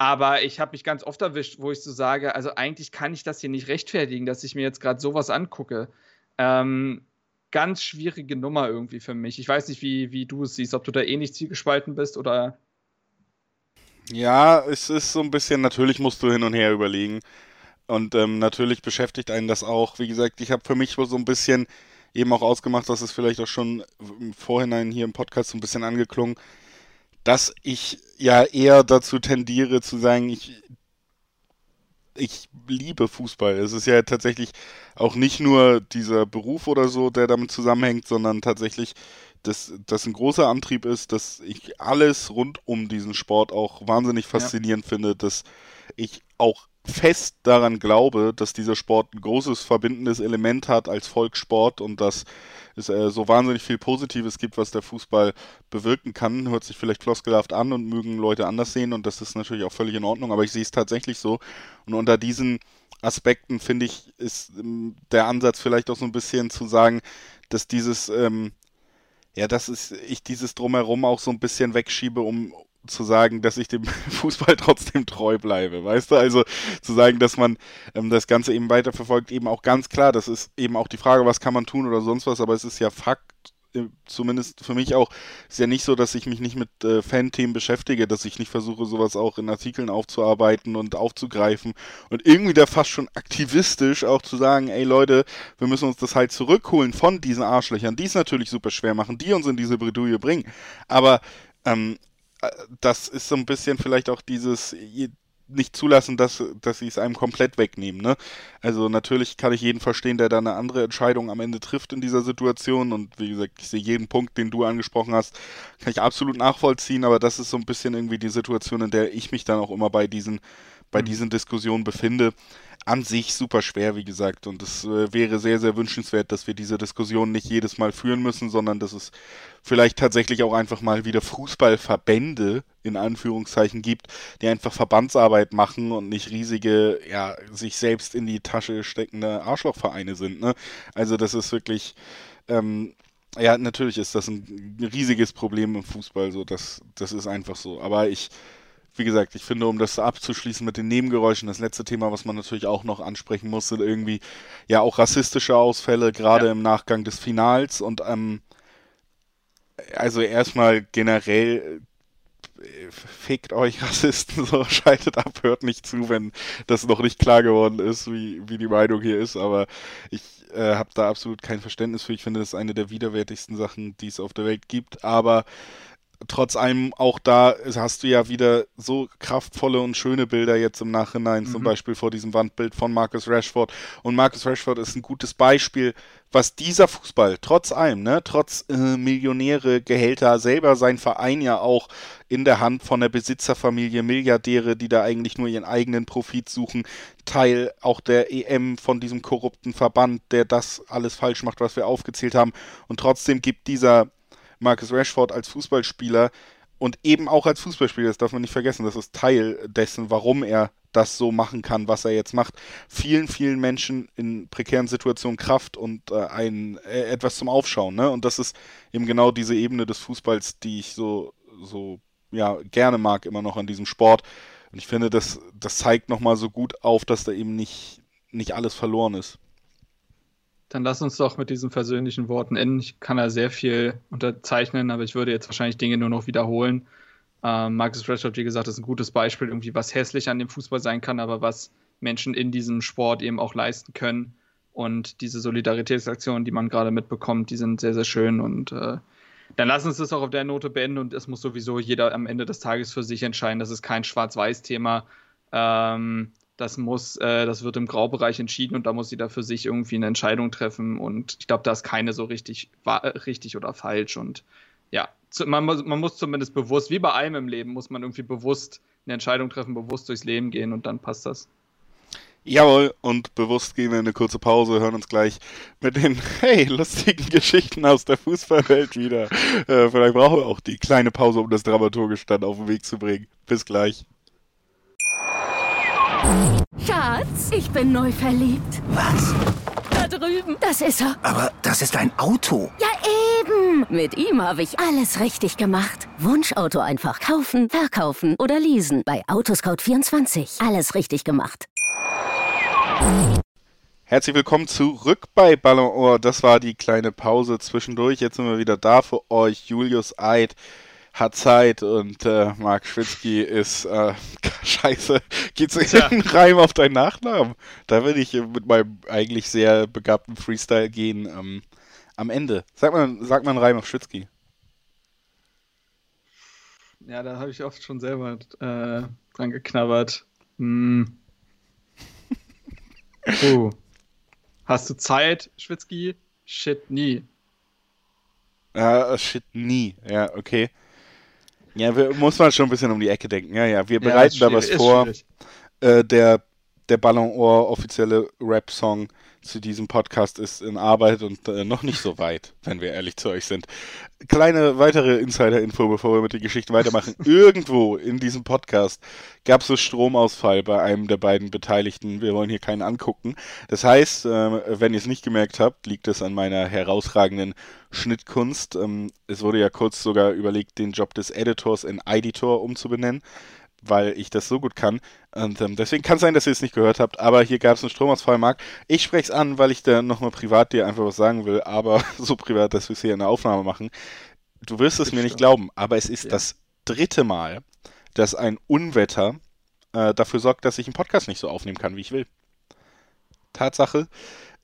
Aber ich habe mich ganz oft erwischt, wo ich so sage, also eigentlich kann ich das hier nicht rechtfertigen, dass ich mir jetzt gerade sowas angucke. Ähm, ganz schwierige Nummer irgendwie für mich. Ich weiß nicht, wie, wie du es siehst, ob du da ähnlich eh zielgespalten bist oder. Ja, es ist so ein bisschen, natürlich musst du hin und her überlegen. Und ähm, natürlich beschäftigt einen das auch. Wie gesagt, ich habe für mich so ein bisschen eben auch ausgemacht, dass es vielleicht auch schon im Vorhinein hier im Podcast so ein bisschen angeklungen dass ich ja eher dazu tendiere zu sagen, ich, ich liebe Fußball. Es ist ja tatsächlich auch nicht nur dieser Beruf oder so, der damit zusammenhängt, sondern tatsächlich, dass das ein großer Antrieb ist, dass ich alles rund um diesen Sport auch wahnsinnig faszinierend ja. finde, dass ich auch fest daran glaube, dass dieser Sport ein großes verbindendes Element hat als Volkssport und dass es äh, so wahnsinnig viel Positives gibt, was der Fußball bewirken kann. Hört sich vielleicht floskelhaft an und mögen Leute anders sehen und das ist natürlich auch völlig in Ordnung, aber ich sehe es tatsächlich so. Und unter diesen Aspekten finde ich, ist ähm, der Ansatz vielleicht auch so ein bisschen zu sagen, dass dieses, ähm, ja, dass ich dieses Drumherum auch so ein bisschen wegschiebe, um zu sagen, dass ich dem Fußball trotzdem treu bleibe, weißt du? Also zu sagen, dass man ähm, das Ganze eben weiterverfolgt, eben auch ganz klar, das ist eben auch die Frage, was kann man tun oder sonst was, aber es ist ja Fakt, äh, zumindest für mich auch, ist ja nicht so, dass ich mich nicht mit äh, Fan-Themen beschäftige, dass ich nicht versuche, sowas auch in Artikeln aufzuarbeiten und aufzugreifen und irgendwie da fast schon aktivistisch auch zu sagen, ey Leute, wir müssen uns das halt zurückholen von diesen Arschlöchern, die es natürlich super schwer machen, die uns in diese Bredouille bringen, aber ähm, äh, das ist so ein bisschen vielleicht auch dieses nicht zulassen, dass, dass sie es einem komplett wegnehmen. Ne? Also natürlich kann ich jeden verstehen, der da eine andere Entscheidung am Ende trifft in dieser Situation. Und wie gesagt, ich sehe jeden Punkt, den du angesprochen hast, kann ich absolut nachvollziehen, aber das ist so ein bisschen irgendwie die Situation, in der ich mich dann auch immer bei diesen, bei mhm. diesen Diskussionen befinde an sich super schwer, wie gesagt. Und es äh, wäre sehr, sehr wünschenswert, dass wir diese Diskussion nicht jedes Mal führen müssen, sondern dass es vielleicht tatsächlich auch einfach mal wieder Fußballverbände in Anführungszeichen gibt, die einfach Verbandsarbeit machen und nicht riesige, ja, sich selbst in die Tasche steckende Arschlochvereine sind. Ne? Also das ist wirklich. Ähm, ja, natürlich ist das ein riesiges Problem im Fußball, so das, das ist einfach so. Aber ich, wie gesagt, ich finde, um das abzuschließen mit den Nebengeräuschen, das letzte Thema, was man natürlich auch noch ansprechen muss, sind irgendwie ja auch rassistische Ausfälle, gerade ja. im Nachgang des Finals und ähm, also erstmal generell fickt euch Rassisten, so schaltet ab, hört nicht zu, wenn das noch nicht klar geworden ist, wie, wie die Meinung hier ist, aber ich äh, habe da absolut kein Verständnis für. Ich finde, das ist eine der widerwärtigsten Sachen, die es auf der Welt gibt, aber trotz allem auch da hast du ja wieder so kraftvolle und schöne Bilder jetzt im Nachhinein, mhm. zum Beispiel vor diesem Wandbild von Marcus Rashford. Und Marcus Rashford ist ein gutes Beispiel, was dieser Fußball trotz allem, ne, trotz äh, Millionäre, Gehälter, selber sein Verein ja auch in der Hand von der Besitzerfamilie, Milliardäre, die da eigentlich nur ihren eigenen Profit suchen, Teil auch der EM von diesem korrupten Verband, der das alles falsch macht, was wir aufgezählt haben. Und trotzdem gibt dieser Marcus Rashford als Fußballspieler und eben auch als Fußballspieler, das darf man nicht vergessen, das ist Teil dessen, warum er das so machen kann, was er jetzt macht. Vielen, vielen Menschen in prekären Situationen Kraft und äh, ein, äh, etwas zum Aufschauen. Ne? Und das ist eben genau diese Ebene des Fußballs, die ich so, so ja, gerne mag, immer noch an diesem Sport. Und ich finde, das, das zeigt nochmal so gut auf, dass da eben nicht, nicht alles verloren ist. Dann lass uns doch mit diesen versöhnlichen Worten enden. Ich kann da sehr viel unterzeichnen, aber ich würde jetzt wahrscheinlich Dinge nur noch wiederholen. Ähm, Marcus Rashford, wie gesagt, ist ein gutes Beispiel, irgendwie was hässlich an dem Fußball sein kann, aber was Menschen in diesem Sport eben auch leisten können. Und diese Solidaritätsaktionen, die man gerade mitbekommt, die sind sehr, sehr schön. Und äh, dann lass uns das auch auf der Note beenden und es muss sowieso jeder am Ende des Tages für sich entscheiden. Das ist kein Schwarz-Weiß-Thema. Ähm, das muss, äh, das wird im Graubereich entschieden und da muss jeder für sich irgendwie eine Entscheidung treffen. Und ich glaube, da ist keine so richtig, richtig oder falsch. Und ja, man, muss, man muss zumindest bewusst, wie bei allem im Leben, muss man irgendwie bewusst eine Entscheidung treffen, bewusst durchs Leben gehen und dann passt das. Jawohl, und bewusst gehen wir in eine kurze Pause, hören uns gleich mit den, hey, lustigen Geschichten aus der Fußballwelt wieder. Äh, vielleicht brauchen wir auch die kleine Pause, um das dramaturgisch dann auf den Weg zu bringen. Bis gleich. Schatz, ich bin neu verliebt. Was? Da drüben. Das ist er. Aber das ist ein Auto. Ja, eben. Mit ihm habe ich alles richtig gemacht. Wunschauto einfach kaufen, verkaufen oder leasen. Bei Autoscout24. Alles richtig gemacht. Herzlich willkommen zurück bei Ballon Ohr. Das war die kleine Pause zwischendurch. Jetzt sind wir wieder da für euch. Julius Eid hat Zeit und äh, Marc Schwitzky ist äh, scheiße. Geht's in einen Reim auf deinen Nachnamen? Da würde ich mit meinem eigentlich sehr begabten Freestyle gehen ähm, am Ende. Sag mal, sag mal einen Reim auf Schwitzky. Ja, da habe ich oft schon selber äh, dran geknabbert. Hm. Oh. Hast du Zeit, Schwitzky? Shit, nie. Ja, shit, nie. Ja, okay. Ja, wir, muss man schon ein bisschen um die Ecke denken. Ja, ja, wir bereiten ja, da was vor. Äh, der, der Ballon Ohr offizielle Rap-Song zu diesem Podcast ist in Arbeit und äh, noch nicht so weit, wenn wir ehrlich zu euch sind. Kleine weitere Insider-Info, bevor wir mit der Geschichte weitermachen. Irgendwo in diesem Podcast gab es so Stromausfall bei einem der beiden Beteiligten. Wir wollen hier keinen angucken. Das heißt, äh, wenn ihr es nicht gemerkt habt, liegt es an meiner herausragenden Schnittkunst. Ähm, es wurde ja kurz sogar überlegt, den Job des Editors in Editor umzubenennen weil ich das so gut kann. Und ähm, deswegen kann es sein, dass ihr es nicht gehört habt, aber hier gab es einen Stromausfall, Marc. Ich spreche es an, weil ich da nochmal privat dir einfach was sagen will, aber so privat, dass wir es hier in der Aufnahme machen. Du wirst es das mir nicht glauben, aber es ist ja. das dritte Mal, dass ein Unwetter äh, dafür sorgt, dass ich einen Podcast nicht so aufnehmen kann, wie ich will. Tatsache,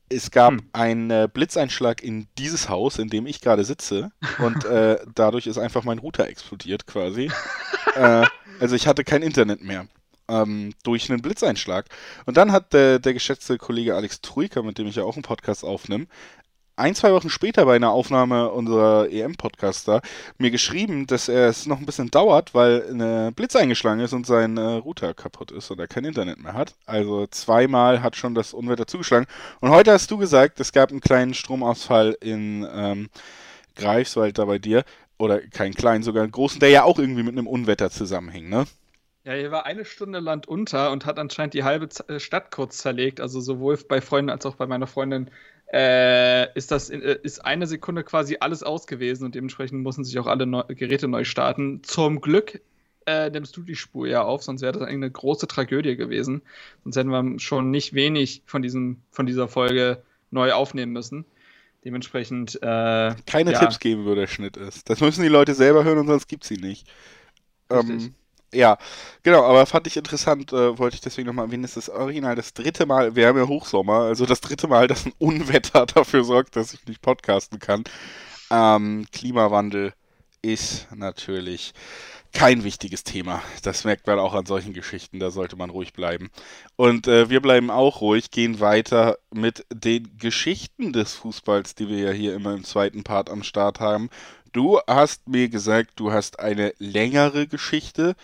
es gab hm. einen äh, Blitzeinschlag in dieses Haus, in dem ich gerade sitze, und äh, dadurch ist einfach mein Router explodiert quasi. äh, also ich hatte kein Internet mehr. Ähm, durch einen Blitzeinschlag. Und dann hat der, der geschätzte Kollege Alex Truiker, mit dem ich ja auch einen Podcast aufnehme, ein, zwei Wochen später bei einer Aufnahme unserer EM-Podcaster mir geschrieben, dass er es noch ein bisschen dauert, weil ein Blitz eingeschlagen ist und sein äh, Router kaputt ist und er kein Internet mehr hat. Also zweimal hat schon das Unwetter zugeschlagen. Und heute hast du gesagt, es gab einen kleinen Stromausfall in ähm, Greifswald da bei dir. Oder keinen kleinen, sogar einen großen, der ja auch irgendwie mit einem Unwetter zusammenhing, ne? Ja, hier war eine Stunde Land unter und hat anscheinend die halbe Stadt kurz zerlegt. Also sowohl bei Freunden als auch bei meiner Freundin äh, ist das äh, ist eine Sekunde quasi alles aus gewesen und dementsprechend mussten sich auch alle Neu Geräte neu starten. Zum Glück äh, nimmst du die Spur ja auf, sonst wäre das eine große Tragödie gewesen. Sonst hätten wir schon nicht wenig von, diesem, von dieser Folge neu aufnehmen müssen. Dementsprechend. Äh, Keine ja. Tipps geben, wo der Schnitt ist. Das müssen die Leute selber hören und sonst gibt es sie nicht. Ähm, ja, genau, aber fand ich interessant, äh, wollte ich deswegen nochmal erwähnen, ist das Original das dritte Mal, wir haben ja Hochsommer, also das dritte Mal, dass ein Unwetter dafür sorgt, dass ich nicht podcasten kann. Ähm, Klimawandel ist natürlich kein wichtiges Thema. Das merkt man auch an solchen Geschichten, da sollte man ruhig bleiben. Und äh, wir bleiben auch ruhig, gehen weiter mit den Geschichten des Fußballs, die wir ja hier immer im zweiten Part am Start haben. Du hast mir gesagt, du hast eine längere Geschichte.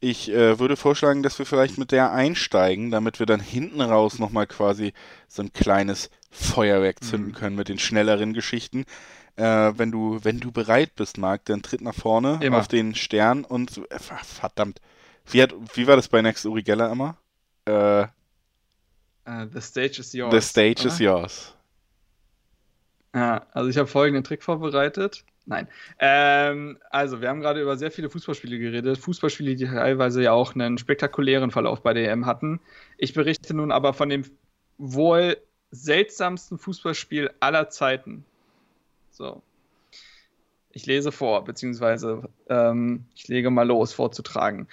Ich äh, würde vorschlagen, dass wir vielleicht mit der einsteigen, damit wir dann hinten raus nochmal quasi so ein kleines Feuerwerk zünden mhm. können mit den schnelleren Geschichten. Äh, wenn du, wenn du bereit bist, Marc, dann tritt nach vorne immer. auf den Stern und äh, verdammt. Wie, hat, wie war das bei Next Uri Geller immer? Uh, the stage is yours. The stage oder? is yours. Ja, also ich habe folgenden Trick vorbereitet. Nein. Ähm, also, wir haben gerade über sehr viele Fußballspiele geredet. Fußballspiele, die teilweise ja auch einen spektakulären Verlauf bei der EM hatten. Ich berichte nun aber von dem wohl seltsamsten Fußballspiel aller Zeiten. So. Ich lese vor, beziehungsweise ähm, ich lege mal los vorzutраgen.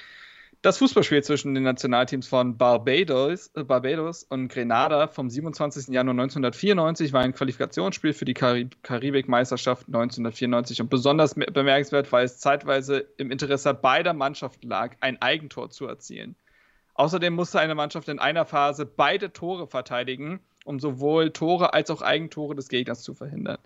Das Fußballspiel zwischen den Nationalteams von Barbados, äh, Barbados und Grenada vom 27. Januar 1994 war ein Qualifikationsspiel für die Karib Karibik-Meisterschaft 1994 und besonders bemerkenswert, weil es zeitweise im Interesse beider Mannschaften lag, ein Eigentor zu erzielen. Außerdem musste eine Mannschaft in einer Phase beide Tore verteidigen, um sowohl Tore als auch Eigentore des Gegners zu verhindern.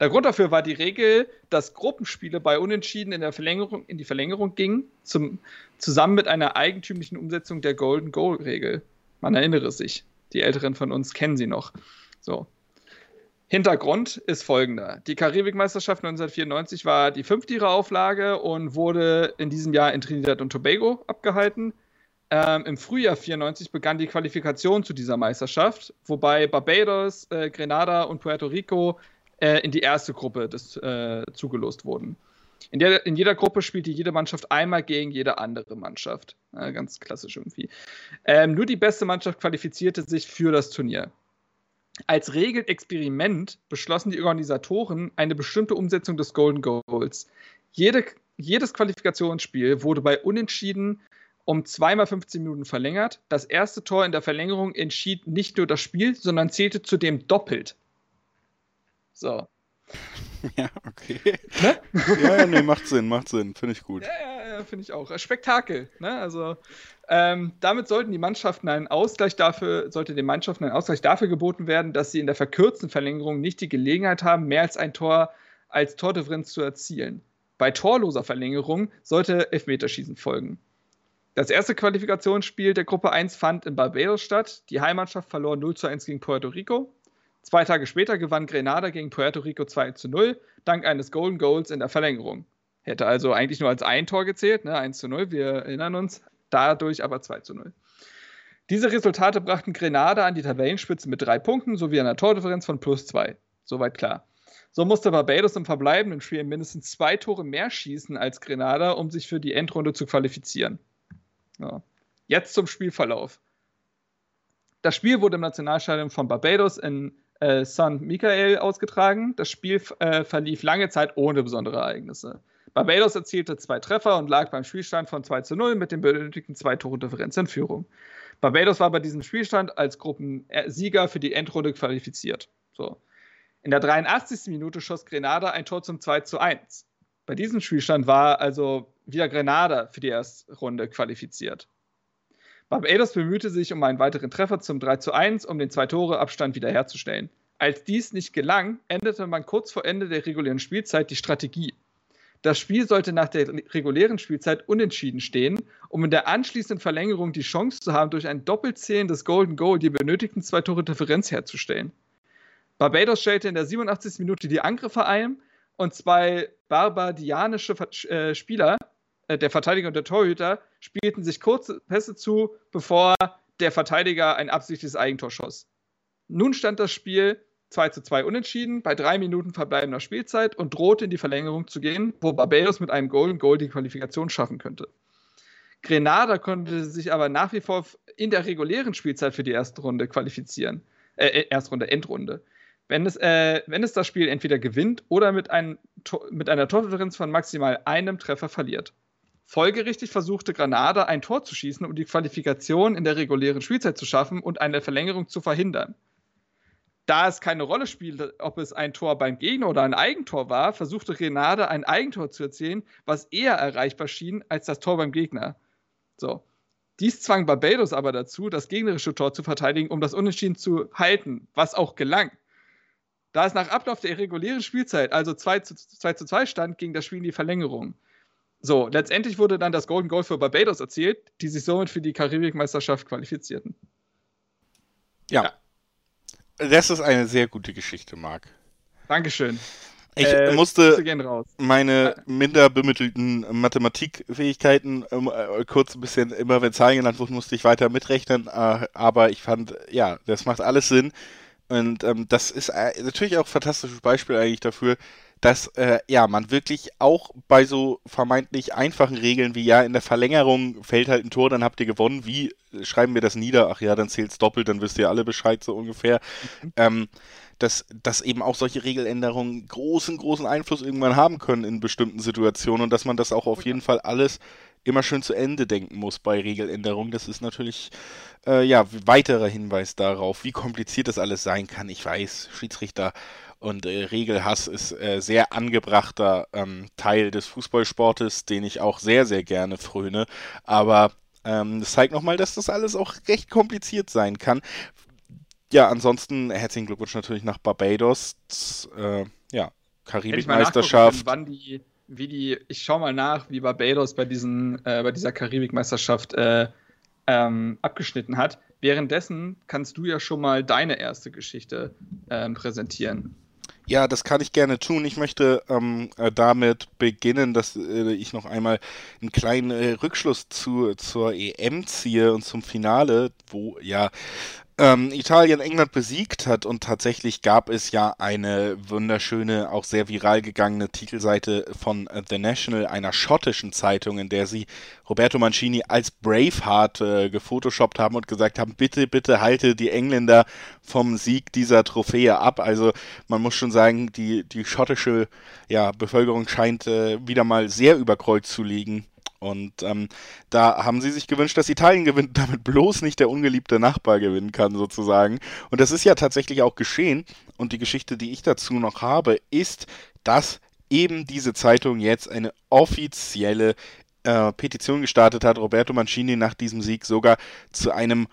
Der Grund dafür war die Regel, dass Gruppenspiele bei Unentschieden in, der Verlängerung, in die Verlängerung gingen, zum, zusammen mit einer eigentümlichen Umsetzung der Golden Goal-Regel. Man erinnere sich. Die Älteren von uns kennen sie noch. So. Hintergrund ist folgender. Die Karibikmeisterschaft 1994 war die fünfte ihrer Auflage und wurde in diesem Jahr in Trinidad und Tobago abgehalten. Ähm, Im Frühjahr 94 begann die Qualifikation zu dieser Meisterschaft, wobei Barbados, äh, Grenada und Puerto Rico äh, in die erste Gruppe des, äh, zugelost wurden. In, der, in, jeder Gruppe spielte jede Mannschaft einmal gegen jede andere Mannschaft. Äh, ganz klassisch irgendwie. Ähm, nur die beste Mannschaft qualifizierte sich für das Turnier. Als Regelexperiment beschlossen die Organisatoren eine bestimmte Umsetzung des Golden Goals. Jede, jedes Qualifikationsspiel wurde bei Unentschieden um zweimal 15 Minuten verlängert. Das erste Tor in der Verlängerung entschied nicht nur das Spiel, sondern zählte zudem doppelt. So. Ja, okay. Ne? ja, ja, nee, macht Sinn, macht Sinn, finde ich gut. Ja, ja, ja finde ich auch. Spektakel, ne? Also, ähm, damit sollten die Mannschaften einen Ausgleich dafür, sollte den Mannschaften ein Ausgleich dafür geboten werden, dass sie in der verkürzten Verlängerung nicht die Gelegenheit haben, mehr als ein Tor als Tordifferenz zu erzielen. Bei torloser Verlängerung sollte Elfmeterschießen folgen. Das erste Qualifikationsspiel der Gruppe 1 fand in Barbados statt. Die Heimmannschaft verlor 0 zu 1 gegen Puerto Rico. Zwei Tage später gewann Grenada gegen Puerto Rico 2 zu 0, dank eines Golden Goals in der Verlängerung. Hätte also eigentlich nur als ein Tor gezählt, ne? 1 zu 0, wir erinnern uns, dadurch aber 2 zu 0. Diese Resultate brachten Grenada an die Tabellenspitze mit drei Punkten sowie einer Tordifferenz von plus zwei. Soweit klar. So musste Barbados im verbleibenden Spiel mindestens zwei Tore mehr schießen als Grenada, um sich für die Endrunde zu qualifizieren. Ja. Jetzt zum Spielverlauf. Das Spiel wurde im Nationalstadion von Barbados in äh, San Michael ausgetragen. Das Spiel äh, verlief lange Zeit ohne besondere Ereignisse. Barbados erzielte zwei Treffer und lag beim Spielstand von 2 zu 0 mit dem benötigten zwei Tore Differenz in Führung. Barbados war bei diesem Spielstand als Gruppensieger für die Endrunde qualifiziert. So. In der 83. Minute schoss Grenada ein Tor zum 2 zu 1. Bei diesem Spielstand war also wieder Grenada für die erste Runde qualifiziert. Barbados bemühte sich um einen weiteren Treffer zum 3 zu 1, um den Zwei-Tore-Abstand wiederherzustellen. Als dies nicht gelang, änderte man kurz vor Ende der regulären Spielzeit die Strategie. Das Spiel sollte nach der regulären Spielzeit unentschieden stehen, um in der anschließenden Verlängerung die Chance zu haben, durch ein Doppelzählen des Golden Goal die benötigten zwei Tore Differenz herzustellen. Barbados stellte in der 87. Minute die Angriffe ein und zwei barbadianische äh, Spieler, äh, der Verteidiger und der Torhüter, spielten sich kurze Pässe zu, bevor der Verteidiger ein absichtliches Eigentor schoss. Nun stand das Spiel 2 zu 2 unentschieden bei drei Minuten verbleibender Spielzeit und drohte in die Verlängerung zu gehen, wo Barbados mit einem Golden Goal die Qualifikation schaffen könnte. Grenada konnte sich aber nach wie vor in der regulären Spielzeit für die erste Runde qualifizieren. Äh, äh Erstrunde, Endrunde. Wenn es, äh, wenn es das Spiel entweder gewinnt oder mit, ein, mit einer Tordifferenz von maximal einem Treffer verliert. Folgerichtig versuchte Granada ein Tor zu schießen, um die Qualifikation in der regulären Spielzeit zu schaffen und eine Verlängerung zu verhindern da es keine Rolle spielte, ob es ein Tor beim Gegner oder ein Eigentor war, versuchte Renade ein Eigentor zu erzielen, was eher erreichbar schien als das Tor beim Gegner. So. Dies zwang Barbados aber dazu, das gegnerische Tor zu verteidigen, um das Unentschieden zu halten, was auch gelang. Da es nach Ablauf der irregulären Spielzeit also 2 zu 2, zu 2 stand, ging das Spiel in die Verlängerung. So, letztendlich wurde dann das Golden Goal für Barbados erzielt, die sich somit für die Karibikmeisterschaft qualifizierten. Ja. ja. Das ist eine sehr gute Geschichte, Marc. Dankeschön. Ich äh, musste meine minder bemittelten Mathematikfähigkeiten ähm, äh, kurz ein bisschen, immer wenn Zahlen genannt wurden, musste ich weiter mitrechnen, äh, aber ich fand, ja, das macht alles Sinn. Und ähm, das ist äh, natürlich auch ein fantastisches Beispiel eigentlich dafür, dass äh, ja man wirklich auch bei so vermeintlich einfachen Regeln wie ja in der Verlängerung fällt halt ein Tor, dann habt ihr gewonnen. Wie schreiben wir das nieder? Ach ja, dann zählt's doppelt, dann wisst ihr alle Bescheid so ungefähr. Mhm. Ähm, dass, dass eben auch solche Regeländerungen großen, großen Einfluss irgendwann haben können in bestimmten Situationen und dass man das auch auf jeden Fall alles immer schön zu Ende denken muss bei Regeländerungen. Das ist natürlich äh, ja weiterer Hinweis darauf, wie kompliziert das alles sein kann. Ich weiß, Schiedsrichter und äh, Regelhass ist äh, sehr angebrachter ähm, Teil des Fußballsportes, den ich auch sehr, sehr gerne fröne. Aber ähm, das zeigt nochmal, dass das alles auch recht kompliziert sein kann. Ja, ansonsten herzlichen Glückwunsch natürlich nach Barbados. Äh, ja, Karibikmeisterschaft. Wann die, wie die, ich schau mal nach, wie Barbados bei, diesen, äh, bei dieser Karibikmeisterschaft äh, ähm, abgeschnitten hat. Währenddessen kannst du ja schon mal deine erste Geschichte ähm, präsentieren. Ja, das kann ich gerne tun. Ich möchte ähm, äh, damit beginnen, dass äh, ich noch einmal einen kleinen äh, Rückschluss zu, zur EM ziehe und zum Finale, wo ja ähm, Italien England besiegt hat und tatsächlich gab es ja eine wunderschöne, auch sehr viral gegangene Titelseite von The National, einer schottischen Zeitung, in der sie Roberto Mancini als Braveheart äh, gefotoshoppt haben und gesagt haben, bitte, bitte halte die Engländer vom Sieg dieser Trophäe ab. Also man muss schon sagen, die, die schottische ja, Bevölkerung scheint äh, wieder mal sehr überkreuzt zu liegen und ähm, da haben sie sich gewünscht, dass Italien gewinnt, damit bloß nicht der ungeliebte Nachbar gewinnen kann, sozusagen. Und das ist ja tatsächlich auch geschehen. Und die Geschichte, die ich dazu noch habe, ist, dass eben diese Zeitung jetzt eine offizielle äh, Petition gestartet hat, Roberto Mancini nach diesem Sieg sogar zu einem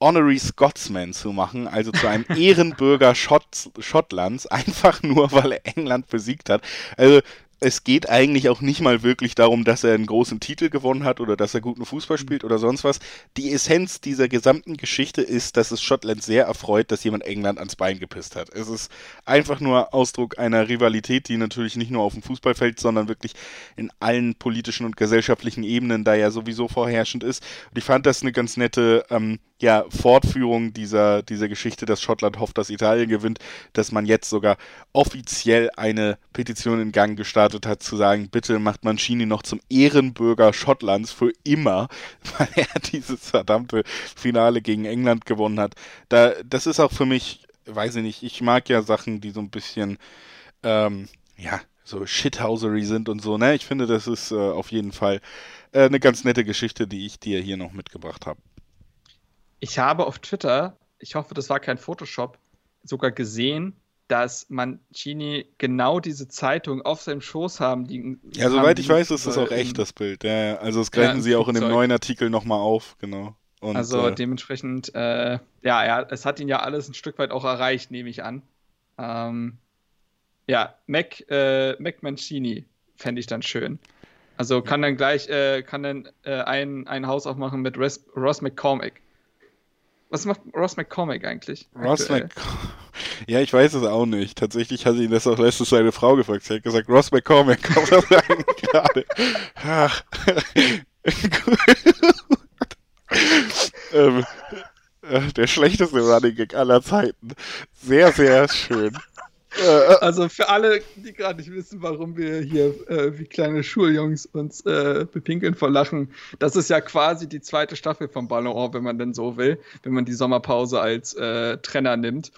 Honorary Scotsman zu machen, also zu einem Ehrenbürger Schott, Schottlands, einfach nur, weil er England besiegt hat. Also es geht eigentlich auch nicht mal wirklich darum, dass er einen großen Titel gewonnen hat oder dass er guten Fußball spielt oder sonst was. Die Essenz dieser gesamten Geschichte ist, dass es Schottland sehr erfreut, dass jemand England ans Bein gepisst hat. Es ist einfach nur Ausdruck einer Rivalität, die natürlich nicht nur auf dem Fußballfeld, sondern wirklich in allen politischen und gesellschaftlichen Ebenen da ja sowieso vorherrschend ist. Und ich fand das eine ganz nette ähm, ja, Fortführung dieser, dieser Geschichte, dass Schottland hofft, dass Italien gewinnt, dass man jetzt sogar offiziell eine Petition in Gang gestartet hat, zu sagen, bitte macht Mancini noch zum Ehrenbürger Schottlands für immer, weil er dieses verdammte Finale gegen England gewonnen hat. Da, das ist auch für mich, weiß ich nicht, ich mag ja Sachen, die so ein bisschen, ähm, ja, so Shithousery sind und so, ne? Ich finde, das ist äh, auf jeden Fall äh, eine ganz nette Geschichte, die ich dir hier noch mitgebracht habe. Ich habe auf Twitter, ich hoffe, das war kein Photoshop, sogar gesehen, dass Mancini genau diese Zeitung auf seinem Schoß haben liegen. Ja, soweit ich weiß, ist das auch echt, das Bild. Ja, also das greifen ja, sie auch in dem neuen Artikel nochmal auf, genau. Und, also äh, dementsprechend, äh, ja, ja, es hat ihn ja alles ein Stück weit auch erreicht, nehme ich an. Ähm, ja, Mac, äh, Mac Mancini fände ich dann schön. Also kann dann gleich, äh, kann dann äh, ein, ein Haus aufmachen mit Ross, Ross McCormick. Was macht Ross McCormick eigentlich? Ross McCormick. Ja, ich weiß es auch nicht. Tatsächlich hat ihn das auch letztens seine Frau gefragt. Sie hat gesagt, Ross McCormick, kommt das eigentlich gerade? Ach. ähm, äh, der schlechteste Running Gag aller Zeiten. Sehr, sehr schön. Äh, also für alle, die gerade nicht wissen, warum wir hier äh, wie kleine Schuljungs uns äh, bepinkeln vor Lachen, das ist ja quasi die zweite Staffel von Ballon, wenn man denn so will, wenn man die Sommerpause als äh, Trenner nimmt.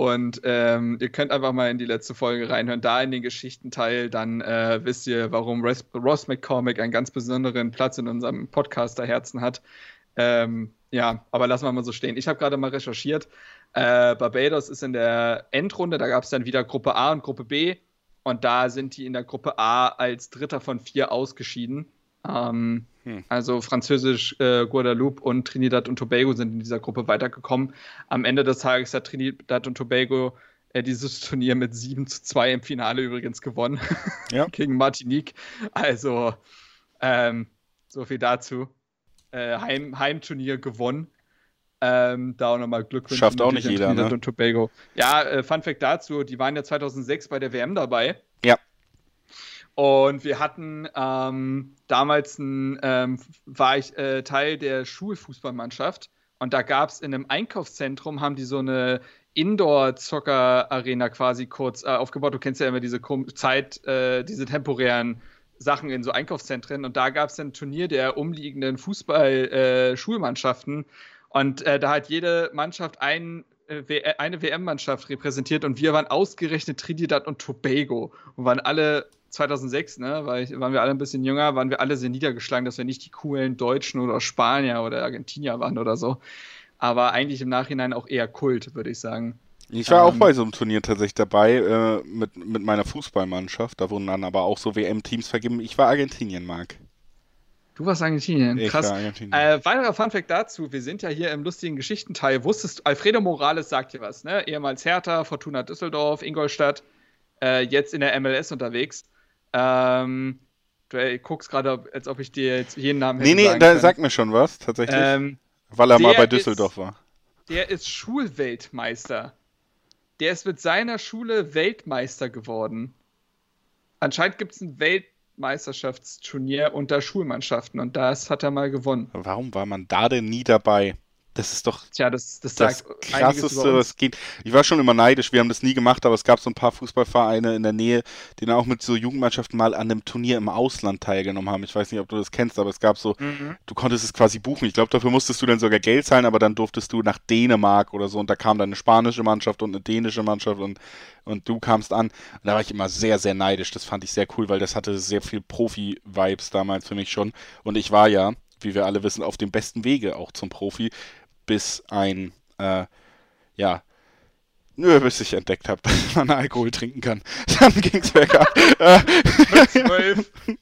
Und ähm, ihr könnt einfach mal in die letzte Folge reinhören, da in den Geschichtenteil, dann äh, wisst ihr, warum Ross, Ross McCormick einen ganz besonderen Platz in unserem Podcaster-Herzen hat. Ähm, ja, aber lassen wir mal so stehen. Ich habe gerade mal recherchiert. Äh, Barbados ist in der Endrunde, da gab es dann wieder Gruppe A und Gruppe B. Und da sind die in der Gruppe A als Dritter von vier ausgeschieden. Ähm, hm. Also Französisch, äh, Guadeloupe und Trinidad und Tobago sind in dieser Gruppe weitergekommen. Am Ende des Tages hat Trinidad und Tobago äh, dieses Turnier mit 7 zu 2 im Finale übrigens gewonnen. Ja. Gegen Martinique. Also, ähm, so viel dazu. Äh, Heim, Heimturnier gewonnen. Ähm, da auch nochmal Glückwünsche. Schafft auch nicht jeder, ne? Und Tobago. Ja, äh, Fun Fact dazu, die waren ja 2006 bei der WM dabei. Ja. Und wir hatten ähm, damals ein, ähm, war ich äh, Teil der Schulfußballmannschaft. Und da gab es in einem Einkaufszentrum, haben die so eine Indoor-Zocker-Arena quasi kurz äh, aufgebaut. Du kennst ja immer diese Zeit, äh, diese temporären Sachen in so Einkaufszentren. Und da gab es ein Turnier der umliegenden Fußball-Schulmannschaften und äh, da hat jede Mannschaft ein, äh, eine WM-Mannschaft repräsentiert. Und wir waren ausgerechnet Trinidad und Tobago und waren alle 2006, ne, weil waren wir alle ein bisschen jünger, waren wir alle sehr niedergeschlagen, dass wir nicht die coolen Deutschen oder Spanier oder Argentinier waren oder so. Aber eigentlich im Nachhinein auch eher Kult, würde ich sagen. Ich war ähm, auch bei so einem Turnier tatsächlich dabei äh, mit, mit meiner Fußballmannschaft. Da wurden dann aber auch so WM-Teams vergeben. Ich war Argentinien, Marc. Du warst Argentinien, krass. Ich war Argentinien. Äh, weiterer Funfact dazu: Wir sind ja hier im lustigen Geschichtenteil. Wusstest du, Alfredo Morales sagt dir was, ne? Ehemals Hertha, Fortuna Düsseldorf, Ingolstadt, äh, jetzt in der MLS unterwegs. Ähm, du guckst gerade, als ob ich dir jetzt jeden Namen hätte Nee, nee, da sagt mir schon was, tatsächlich. Ähm, weil er mal bei Düsseldorf ist, war. Der ist Schulweltmeister. Der ist mit seiner Schule Weltmeister geworden. Anscheinend gibt es ein Welt Meisterschaftsturnier unter Schulmannschaften und das hat er mal gewonnen. Warum war man da denn nie dabei? Das ist doch Tja, das, das, das krasseste, was geht. Ich war schon immer neidisch, wir haben das nie gemacht, aber es gab so ein paar Fußballvereine in der Nähe, die dann auch mit so Jugendmannschaften mal an einem Turnier im Ausland teilgenommen haben. Ich weiß nicht, ob du das kennst, aber es gab so, mhm. du konntest es quasi buchen. Ich glaube, dafür musstest du dann sogar Geld zahlen, aber dann durftest du nach Dänemark oder so und da kam dann eine spanische Mannschaft und eine dänische Mannschaft und, und du kamst an. Und da war ich immer sehr, sehr neidisch. Das fand ich sehr cool, weil das hatte sehr viel Profi-Vibes damals für mich schon. Und ich war ja, wie wir alle wissen, auf dem besten Wege auch zum Profi bis ein, äh, ja, Nö, bis ich entdeckt habe, dass man Alkohol trinken kann. Dann ging es bergab.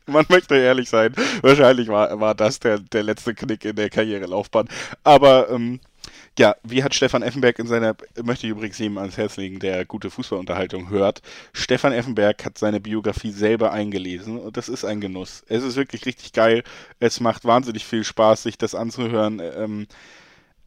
man möchte ehrlich sein. Wahrscheinlich war, war das der, der letzte Knick in der Karrierelaufbahn. Aber ähm, Ja, wie hat Stefan Effenberg in seiner, möchte ich übrigens jedem ans Herz legen, der gute Fußballunterhaltung hört. Stefan Effenberg hat seine Biografie selber eingelesen und das ist ein Genuss. Es ist wirklich richtig geil. Es macht wahnsinnig viel Spaß, sich das anzuhören. Ähm,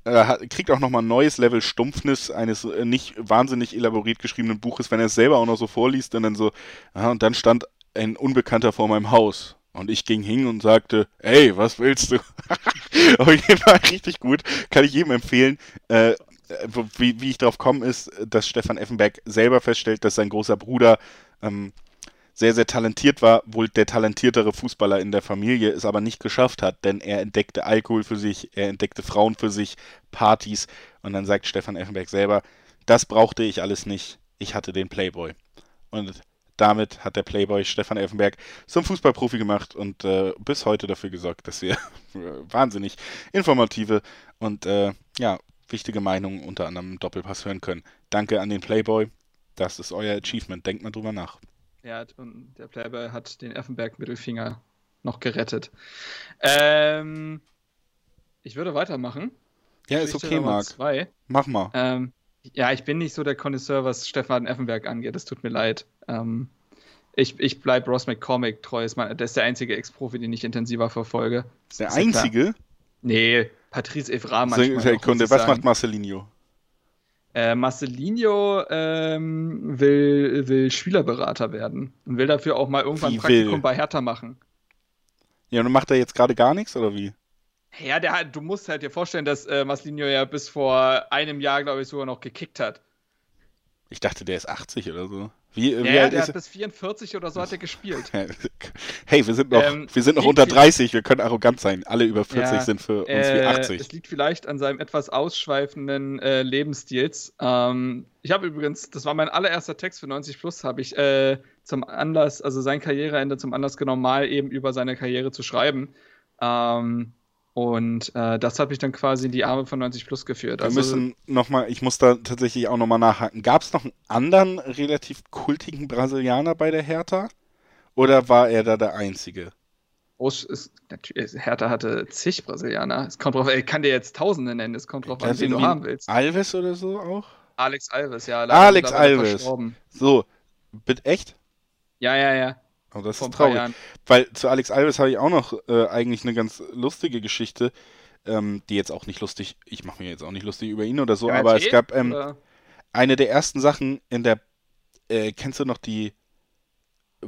hat, kriegt auch nochmal ein neues Level Stumpfnis eines äh, nicht wahnsinnig elaboriert geschriebenen Buches, wenn er es selber auch noch so vorliest und dann so, aha, und dann stand ein Unbekannter vor meinem Haus. Und ich ging hin und sagte, ey, was willst du? Auf jeden Fall richtig gut. Kann ich jedem empfehlen. Äh, wie, wie ich drauf komme, ist, dass Stefan Effenberg selber feststellt, dass sein großer Bruder ähm, sehr, sehr talentiert war, wohl der talentiertere Fußballer in der Familie, es aber nicht geschafft hat, denn er entdeckte Alkohol für sich, er entdeckte Frauen für sich, Partys und dann sagt Stefan Effenberg selber, das brauchte ich alles nicht, ich hatte den Playboy. Und damit hat der Playboy Stefan Effenberg zum Fußballprofi gemacht und äh, bis heute dafür gesorgt, dass wir wahnsinnig informative und äh, ja, wichtige Meinungen unter anderem im Doppelpass hören können. Danke an den Playboy. Das ist euer Achievement. Denkt mal drüber nach. Ja, und der Playboy hat den Effenberg-Mittelfinger noch gerettet. Ähm, ich würde weitermachen. Ja, ist okay, Marc. Zwei. Mach mal. Ähm, ja, ich bin nicht so der Connoisseur, was Stefan Effenberg angeht. Es tut mir leid. Ähm, ich, ich bleibe Ross McCormick treu. Der ist der einzige Ex-Profi, den ich intensiver verfolge. Der einzige? Klar. Nee, Patrice Evra manchmal. Sekunde, was macht Marcelinho? Äh, Marcelinho ähm, will, will Spielerberater werden und will dafür auch mal irgendwann Wie ein Praktikum will? bei Hertha machen. Ja, und macht er jetzt gerade gar nichts oder wie? Ja, der, du musst halt dir vorstellen, dass äh, Marcelinho ja bis vor einem Jahr, glaube ich, sogar noch gekickt hat. Ich dachte, der ist 80 oder so. Wie, Ja, wie ja, der ist hat bis 44 oder so hat er gespielt. Hey, wir sind noch, Ähm, wir sind noch unter viel- 30, wir können arrogant sein. Alle über 40 Ja, sind für uns wie Äh, 80. Es liegt vielleicht an seinem etwas ausschweifenden äh, Lebensstils. Ähm, ich habe übrigens, das war mein allererster Text für 90 Plus, habe ich äh, zum Anlass, also sein Karriereende zum Anlass genommen, mal eben über seine Karriere zu schreiben. Ähm, und äh, das hat mich dann quasi in die Arme von 90 Plus geführt. Wir Also, müssen nochmal, ich muss da tatsächlich auch nochmal nachhaken. Gab es noch einen anderen relativ kultigen Brasilianer bei der Hertha? Oder war er da der Einzige? Groß ist, natürlich, Hertha hatte zig Brasilianer. Es kommt drauf, ich kann dir jetzt Tausende nennen, es kommt drauf an, wen du haben willst. Alves oder so auch? Alex Alves, ja. Alex Alves. So, bitte echt? Ja, ja, ja. Oh, das ist traurig. Jahren. Weil zu Alex Alves habe ich auch noch äh, eigentlich eine ganz lustige Geschichte, ähm, die jetzt auch nicht lustig, ich mache mir jetzt auch nicht lustig über ihn oder so, Ja, aber es gab ähm, eine der ersten Sachen in der, äh, kennst du noch die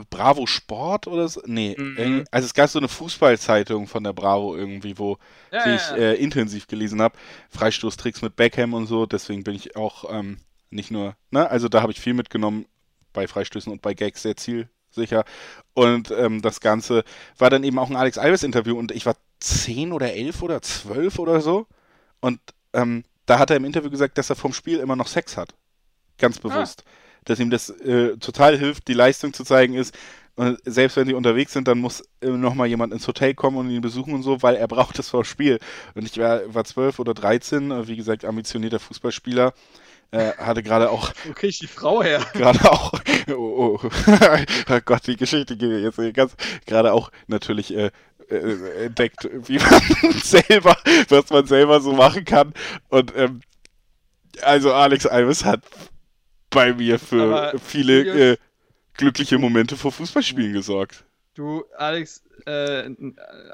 Bravo Sport oder so? Nee, Mhm. also es gab so eine Fußballzeitung von der Bravo irgendwie, wo Ja, die ich ja. äh, intensiv gelesen habe. Freistoßtricks mit Beckham und so, deswegen bin ich auch ähm, nicht nur, ne, also da habe ich viel mitgenommen bei Freistößen und bei Gags sehr zielsicher. Und ähm, das Ganze war dann eben auch ein Alex Alves-Interview und ich war 10 oder 11 oder 12 oder so. Und ähm, da hat er im Interview gesagt, dass er vom Spiel immer noch Sex hat. Ganz bewusst. Dass ihm das äh, total hilft, die Leistung zu zeigen ist. Und selbst wenn sie unterwegs sind, dann muss äh, nochmal jemand ins Hotel kommen und ihn besuchen und so, weil er braucht es vor Spiel. Und ich war, war 12 oder 13, äh, wie gesagt, ambitionierter Fußballspieler. Äh, hatte gerade auch Wo krieg ich die Frau her? gerade auch, oh, oh. oh Gott, die Geschichte geht mir jetzt ganz, gerade auch natürlich äh, äh, entdeckt, wie man selber, was man selber so machen kann. Und ähm, also Alex Alves hat bei mir für Aber, viele äh, glückliche Momente vor Fußballspielen gesorgt. Du, Alex, äh,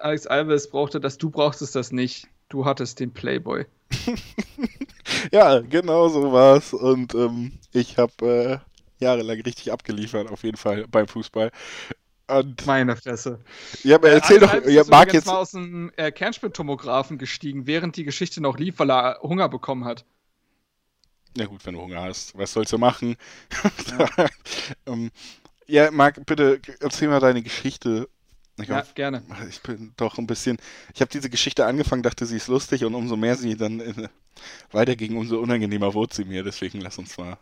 Alex Alves brauchte das, du brauchtest das nicht. Du hattest den Playboy. Ja, genau so war's. Und ähm, ich habe äh, jahrelang richtig abgeliefert, auf jeden Fall beim Fußball. Und Meine Fresse. ja, aber erzähl Alex doch, ja, Marc jetzt. mal aus dem äh, Kernspintomographen gestiegen, während die Geschichte noch lief, weil er Hunger bekommen hat. Na gut, wenn du Hunger hast, was sollst du machen? ähm, ja, Marc, bitte erzähl mal deine Geschichte. Ich, Ja, glaub, gerne. ich bin doch ein bisschen. Ich habe diese Geschichte angefangen, dachte, sie ist lustig und umso mehr sie dann äh, weiterging, umso unangenehmer wurde sie mir. Deswegen lass uns mal.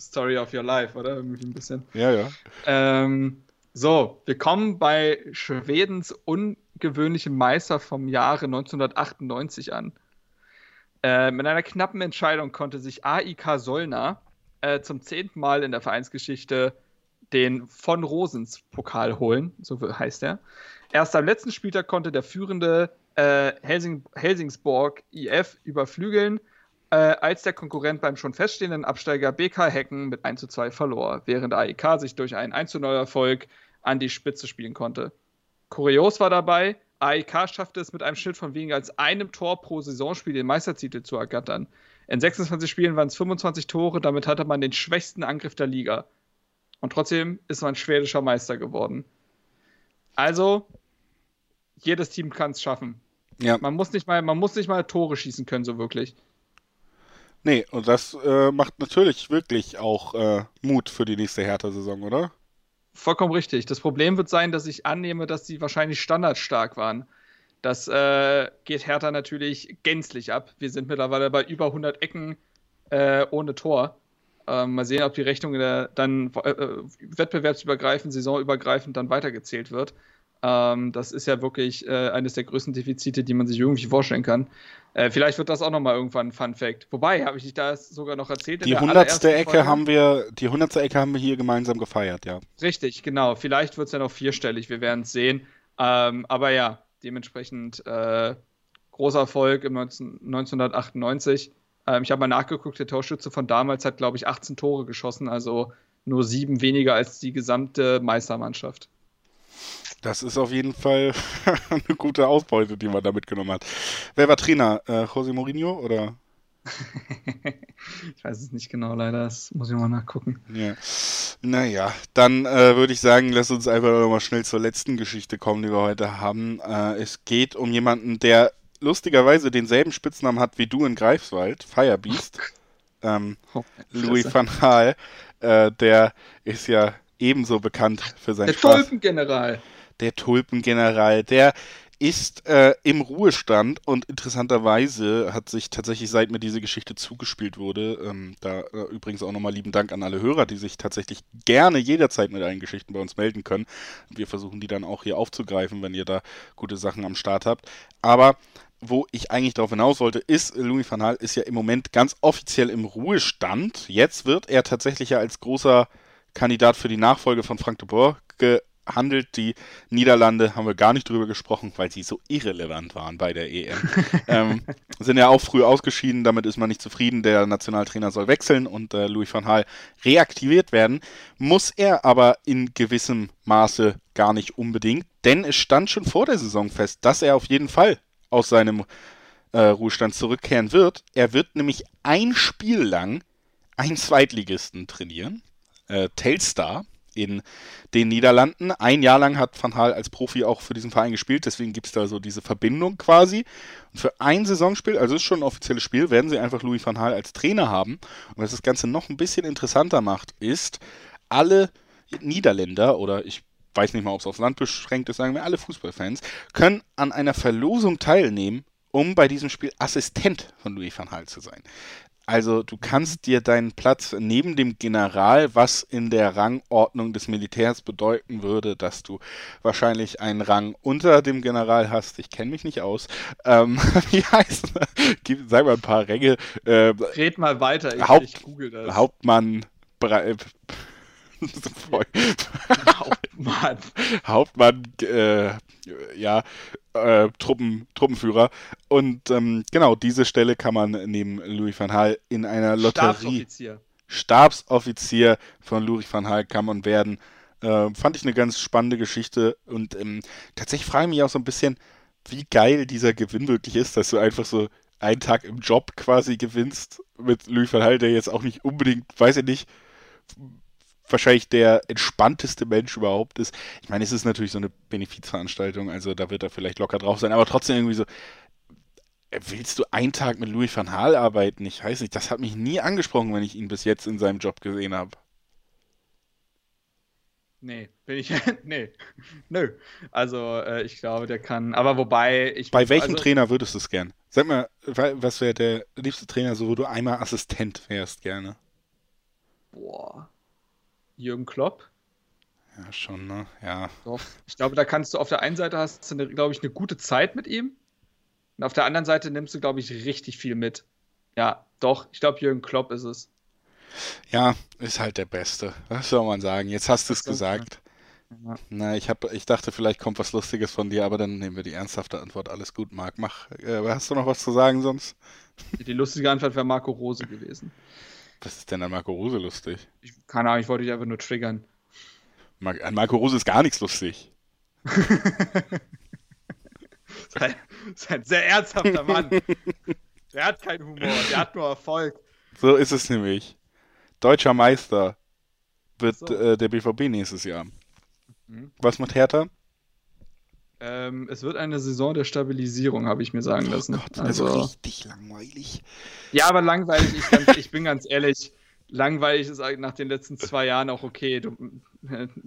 Story of your life, oder? Irgendwie ein bisschen. Ja, ja. Ähm, so, wir kommen bei Schwedens ungewöhnlichem Meister vom Jahre 1998 an. Äh, mit einer knappen Entscheidung konnte sich AIK Solna äh, zum zehnten Mal in der Vereinsgeschichte den von Rosens Pokal holen, so heißt er. Erst am letzten Spieltag konnte der führende äh, Helsing, Helsingsborg IF überflügeln, äh, als der Konkurrent beim schon feststehenden Absteiger BK Hecken mit 1 zu 2 verlor, während AEK sich durch einen 1 zu 0 Erfolg an die Spitze spielen konnte. Kurios war dabei, AEK schaffte es mit einem Schnitt von weniger als einem Tor pro Saisonspiel den Meistertitel zu ergattern. In 26 Spielen waren es 25 Tore, damit hatte man den schwächsten Angriff der Liga. Und trotzdem ist man schwedischer Meister geworden. Also, jedes Team kann es schaffen. Ja. Man, muss nicht mal, man muss nicht mal Tore schießen können, so wirklich. Nee, und das äh, macht natürlich wirklich auch äh, Mut für die nächste Hertha-Saison, oder? Vollkommen richtig. Das Problem wird sein, dass ich annehme, dass sie wahrscheinlich standardstark waren. Das äh, geht Hertha natürlich gänzlich ab. Wir sind mittlerweile bei über 100 Ecken äh, ohne Tor. Ähm, mal sehen, ob die Rechnung dann äh, äh, wettbewerbsübergreifend, saisonübergreifend dann weitergezählt wird. Ähm, das ist ja wirklich äh, eines der größten Defizite, die man sich irgendwie vorstellen kann. Äh, vielleicht wird das auch nochmal irgendwann ein Fun Fact. Wobei, habe ich dich da sogar noch erzählt? Die hundertste Ecke Folge? haben wir, die hundertste Ecke haben wir hier gemeinsam gefeiert, ja. Richtig, genau. Vielleicht wird es ja noch vierstellig, wir werden es sehen. Ähm, aber ja, dementsprechend äh, großer Erfolg im 19, 1998. Ähm, ich habe mal nachgeguckt, der Torschütze von damals hat, glaube ich, 18 Tore geschossen, also nur sieben weniger als die gesamte Meistermannschaft. Das ist auf jeden Fall eine gute Ausbeute, die man da mitgenommen hat. Wer war Trainer? Äh, José Mourinho oder? ich weiß es nicht genau, leider. Das muss ich mal nachgucken. Ja. Naja, dann äh, würde ich sagen, lass uns einfach nochmal schnell zur letzten Geschichte kommen, die wir heute haben. Äh, es geht um jemanden, der lustigerweise denselben Spitznamen hat wie du in Greifswald, Firebeast. ähm, oh, Louis van Gaal. Äh, der ist ja ebenso bekannt für seinen Der Tulpengeneral der Tulpengeneral, der ist äh, im Ruhestand und interessanterweise hat sich tatsächlich, seit mir diese Geschichte zugespielt wurde, ähm, da äh, übrigens auch nochmal lieben Dank an alle Hörer, die sich tatsächlich gerne jederzeit mit allen Geschichten bei uns melden können. Wir versuchen die dann auch hier aufzugreifen, wenn ihr da gute Sachen am Start habt. Aber wo ich eigentlich darauf hinaus wollte, ist, Louis van Gaal ist ja im Moment ganz offiziell im Ruhestand. Jetzt wird er tatsächlich ja als großer Kandidat für die Nachfolge von Frank de Boer handelt. Die Niederlande haben wir gar nicht drüber gesprochen, weil sie so irrelevant waren bei der EM. ähm, sind ja auch früh ausgeschieden, damit ist man nicht zufrieden. Der Nationaltrainer soll wechseln und äh, Louis van Gaal reaktiviert werden. Muss er aber in gewissem Maße gar nicht unbedingt, denn es stand schon vor der Saison fest, dass er auf jeden Fall aus seinem äh, Ruhestand zurückkehren wird. Er wird nämlich ein Spiel lang einen Zweitligisten trainieren. Äh, Telstar in den Niederlanden. Ein Jahr lang hat Van Gaal als Profi auch für diesen Verein gespielt, deswegen gibt es da so diese Verbindung quasi. Und für ein Saisonspiel, also ist schon ein offizielles Spiel, werden sie einfach Louis van Gaal als Trainer haben. Und was das Ganze noch ein bisschen interessanter macht, ist, alle Niederländer oder ich weiß nicht mal, ob es aufs Land beschränkt ist, sagen wir alle Fußballfans, können an einer Verlosung teilnehmen, um bei diesem Spiel Assistent von Louis van Gaal zu sein. Also du kannst dir deinen Platz neben dem General, was in der Rangordnung des Militärs bedeuten würde, dass du wahrscheinlich einen Rang unter dem General hast. Ich kenne mich nicht aus. Ähm, wie heißt das? Sag mal ein paar Ränge. Äh, Red mal weiter, ich, Haupt, ich google das. Hauptmann, Bre Hauptmann. Hauptmann, äh, ja, äh, Truppen, Truppenführer. Und ähm, genau, diese Stelle kann man neben Louis van Gaal in einer Lotterie. Stabsoffizier. Stabsoffizier von Louis van Gaal kann man werden. Äh, fand ich eine ganz spannende Geschichte und ähm, tatsächlich frage ich mich auch so ein bisschen, wie geil dieser Gewinn wirklich ist, dass du einfach so einen Tag im Job quasi gewinnst mit Louis van Gaal, der jetzt auch nicht unbedingt, weiß ich nicht, wahrscheinlich der entspannteste Mensch überhaupt ist. Ich meine, es ist natürlich so eine Benefizveranstaltung, also da wird er vielleicht locker drauf sein, aber trotzdem irgendwie so, äh, willst du einen Tag mit Louis van Gaal arbeiten? Ich weiß nicht, das hat mich nie angesprochen, wenn ich ihn bis jetzt in seinem Job gesehen habe. Nee, bin ich. nee. Nö. Also, äh, ich glaube, der kann. Aber wobei. Ich, Bei welchem also, Trainer würdest du es gern? Sag mal, was wäre der liebste Trainer, so wo du einmal Assistent wärst gerne? Boah. Jürgen Klopp. Ja, schon, ne? Ja. Doch. Ich glaube, da kannst du auf der einen Seite hast du, glaube ich, eine gute Zeit mit ihm. Und auf der anderen Seite nimmst du, glaube ich, richtig viel mit. Ja, doch. Ich glaube, Jürgen Klopp ist es. Ja, ist halt der Beste. Was soll man sagen? Jetzt hast du es gesagt. Na, ich, hab, ich dachte, vielleicht kommt was Lustiges von dir, aber dann nehmen wir die ernsthafte Antwort. Alles gut, Marc. Mach. Äh, hast du noch was zu sagen sonst? Die lustige Antwort wäre Marco Rose gewesen. Was ist denn an Marco Rose lustig? Ich, keine Ahnung, ich wollte dich einfach nur triggern. Mar an Marco Rose ist gar nichts lustig. sein, sein sehr ernsthafter Mann. der hat keinen Humor, der hat nur Erfolg. So ist es nämlich. Deutscher Meister wird so. äh, der BVB nächstes Jahr. Mhm. Was macht Hertha? Ähm, es wird eine Saison der Stabilisierung, habe ich mir sagen oh lassen. Gott, also, also richtig langweilig. Ja, aber langweilig, ich, ganz, ich bin ganz ehrlich, langweilig ist nach den letzten zwei Jahren auch okay. Du,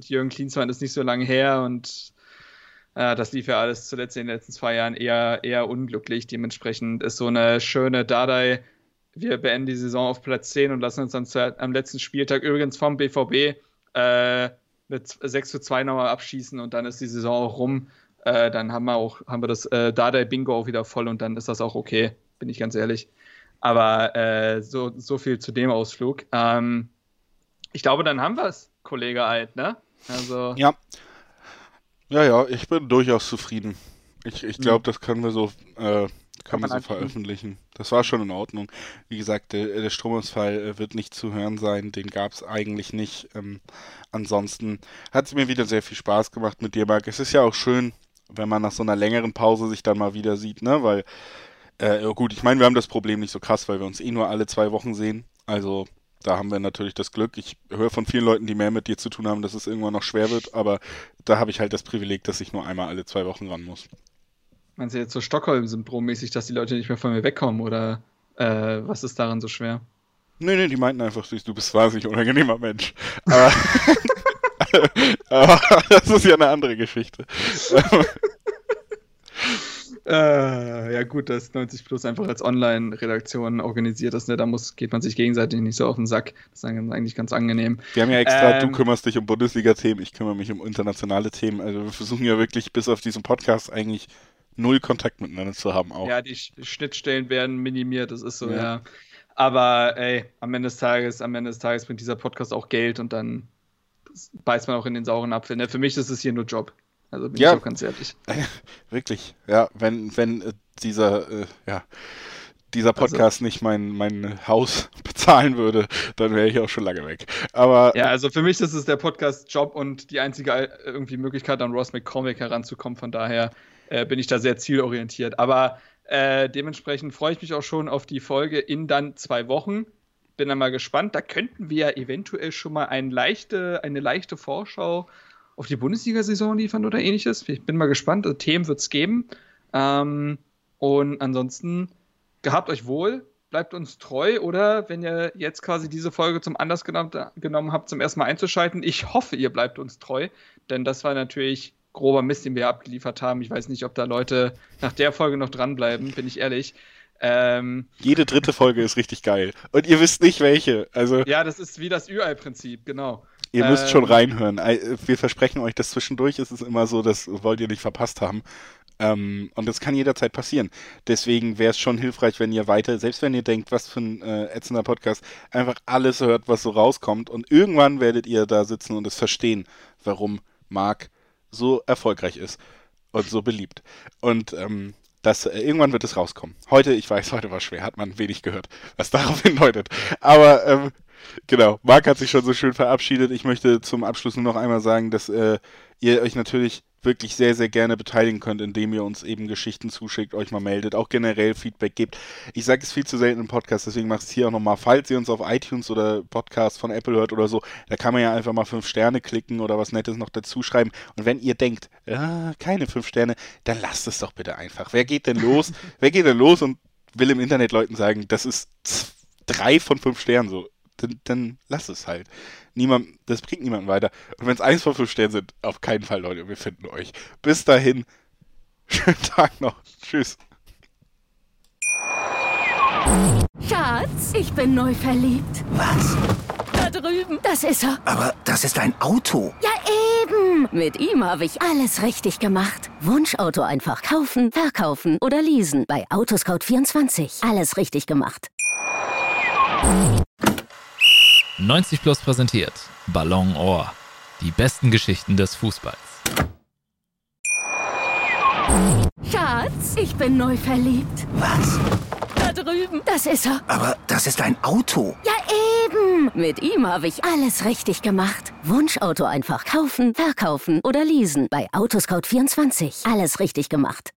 Jürgen Klinsmann ist nicht so lange her und äh, das lief ja alles zuletzt in den letzten zwei Jahren eher, eher unglücklich. Dementsprechend ist so eine schöne Dardai. Wir beenden die Saison auf Platz 10 und lassen uns dann zu, am letzten Spieltag übrigens vom BVB äh, mit 6 zu 2 nochmal abschießen und dann ist die Saison auch rum. Äh, dann haben wir auch haben wir das äh, Dardai Bingo auch wieder voll und dann ist das auch okay, bin ich ganz ehrlich. Aber äh, so, so viel zu dem Ausflug. Ähm, ich glaube, dann haben wir es, Kollege Alt, ne? Also. Ja. Ja, ja, ich bin durchaus zufrieden. Ich, ich glaube, das können wir so, äh, kann man so veröffentlichen. Das war schon in Ordnung. Wie gesagt, der, der Stromausfall äh, wird nicht zu hören sein. Den gab es eigentlich nicht. Ähm, ansonsten hat es mir wieder sehr viel Spaß gemacht mit dir, Marc. Es ist ja auch schön, wenn man nach so einer längeren Pause sich dann mal wieder sieht, ne? Weil äh, gut, ich meine, wir haben das Problem nicht so krass, weil wir uns eh nur alle zwei Wochen sehen. Also da haben wir natürlich das Glück. Ich höre von vielen Leuten, die mehr mit dir zu tun haben, dass es irgendwann noch schwer wird, aber da habe ich halt das Privileg, dass ich nur einmal alle zwei Wochen ran muss. Meinst du jetzt so Stockholm-Syndrom-mäßig, dass die Leute nicht mehr von mir wegkommen oder äh, was ist daran so schwer? Nee, nee, die meinten einfach, du bist wahnsinnig unangenehmer Mensch. Aber, aber das ist ja eine andere Geschichte. Äh, ja gut, dass 90 Plus einfach als Online-Redaktion organisiert ist, ne? da muss, geht man sich gegenseitig nicht so auf den Sack. Das ist eigentlich ganz angenehm. Wir haben ja extra, ähm, du kümmerst dich um Bundesliga-Themen, ich kümmere mich um internationale Themen. Also wir versuchen ja wirklich bis auf diesen Podcast eigentlich null Kontakt miteinander zu haben auch. Ja, die Schnittstellen werden minimiert, das ist so, ja. ja. Aber ey, am Ende des Tages, am Ende des Tages bringt dieser Podcast auch Geld und dann beißt man auch in den sauren Apfel. Ne? Für mich ist es hier nur Job. Also bin ja, ich auch ganz ehrlich. Wirklich, ja, wenn, wenn äh, dieser, äh, ja, dieser also Podcast also, nicht mein, mein Haus bezahlen würde, dann wäre ich auch schon lange weg. Aber ja, also für mich ist es der Podcast-Job und die einzige äh, irgendwie Möglichkeit, an Ross McCormick heranzukommen. Von daher äh, bin ich da sehr zielorientiert. Aber äh, dementsprechend freue ich mich auch schon auf die Folge in dann zwei Wochen. Bin dann mal gespannt. Da könnten wir eventuell schon mal ein leichte, eine leichte Vorschau auf die Bundesliga-Saison liefern oder ähnliches. Ich bin mal gespannt. Also, Themen wird es geben. Ähm, und ansonsten gehabt euch wohl, bleibt uns treu oder wenn ihr jetzt quasi diese Folge zum Anlass genommen, genommen habt, zum ersten Mal einzuschalten, ich hoffe, ihr bleibt uns treu, denn das war natürlich grober Mist, den wir abgeliefert haben. Ich weiß nicht, ob da Leute nach der Folge noch dranbleiben, bin ich ehrlich. Ähm, Jede dritte Folge ist richtig geil. Und ihr wisst nicht welche. Also, ja, das ist wie das Ü-Ei-Prinzip, genau. Ihr müsst schon ähm. reinhören. Wir versprechen euch, dass zwischendurch ist es immer so, das wollt ihr nicht verpasst haben. Ähm, und das kann jederzeit passieren. Deswegen wäre es schon hilfreich, wenn ihr weiter, selbst wenn ihr denkt, was für ein äh, ätzender Podcast, einfach alles hört, was so rauskommt. Und irgendwann werdet ihr da sitzen und es verstehen, warum Marc so erfolgreich ist und so beliebt. Und ähm, das, äh, irgendwann wird es rauskommen. Heute, ich weiß, heute war schwer, hat man wenig gehört, was darauf hindeutet. Aber ähm, Genau, Marc hat sich schon so schön verabschiedet. Ich möchte zum Abschluss nur noch einmal sagen, dass äh, ihr euch natürlich wirklich sehr, sehr gerne beteiligen könnt, indem ihr uns eben Geschichten zuschickt, euch mal meldet, auch generell Feedback gebt. Ich sage es viel zu selten im Podcast, deswegen mache ich es hier auch nochmal. Falls ihr uns auf iTunes oder Podcast von Apple hört oder so, da kann man ja einfach mal fünf Sterne klicken oder was Nettes noch dazu schreiben. Und wenn ihr denkt, ah, keine fünf Sterne, dann lasst es doch bitte einfach. Wer geht denn los? Wer geht denn los und will im Internet Leuten sagen, das ist drei von fünf Sternen so dann, dann lass es halt. Niemand, das bringt niemanden weiter. Und wenn es eins von fünf Sternen sind, auf keinen Fall, Leute, wir finden euch. Bis dahin, schönen Tag noch. Tschüss. Schatz, ich bin neu verliebt. Was? Da drüben. Das ist er. Aber das ist ein Auto. Ja, eben. Mit ihm habe ich alles richtig gemacht. Wunschauto einfach kaufen, verkaufen oder leasen. Bei Autoscout24. Alles richtig gemacht. 90 Plus präsentiert Ballon Ohr. Die besten Geschichten des Fußballs. Schatz, ich bin neu verliebt. Was? Da drüben. Das ist er. Aber das ist ein Auto. Ja, eben. Mit ihm habe ich alles richtig gemacht. Wunschauto einfach kaufen, verkaufen oder leasen. Bei Autoscout24. Alles richtig gemacht.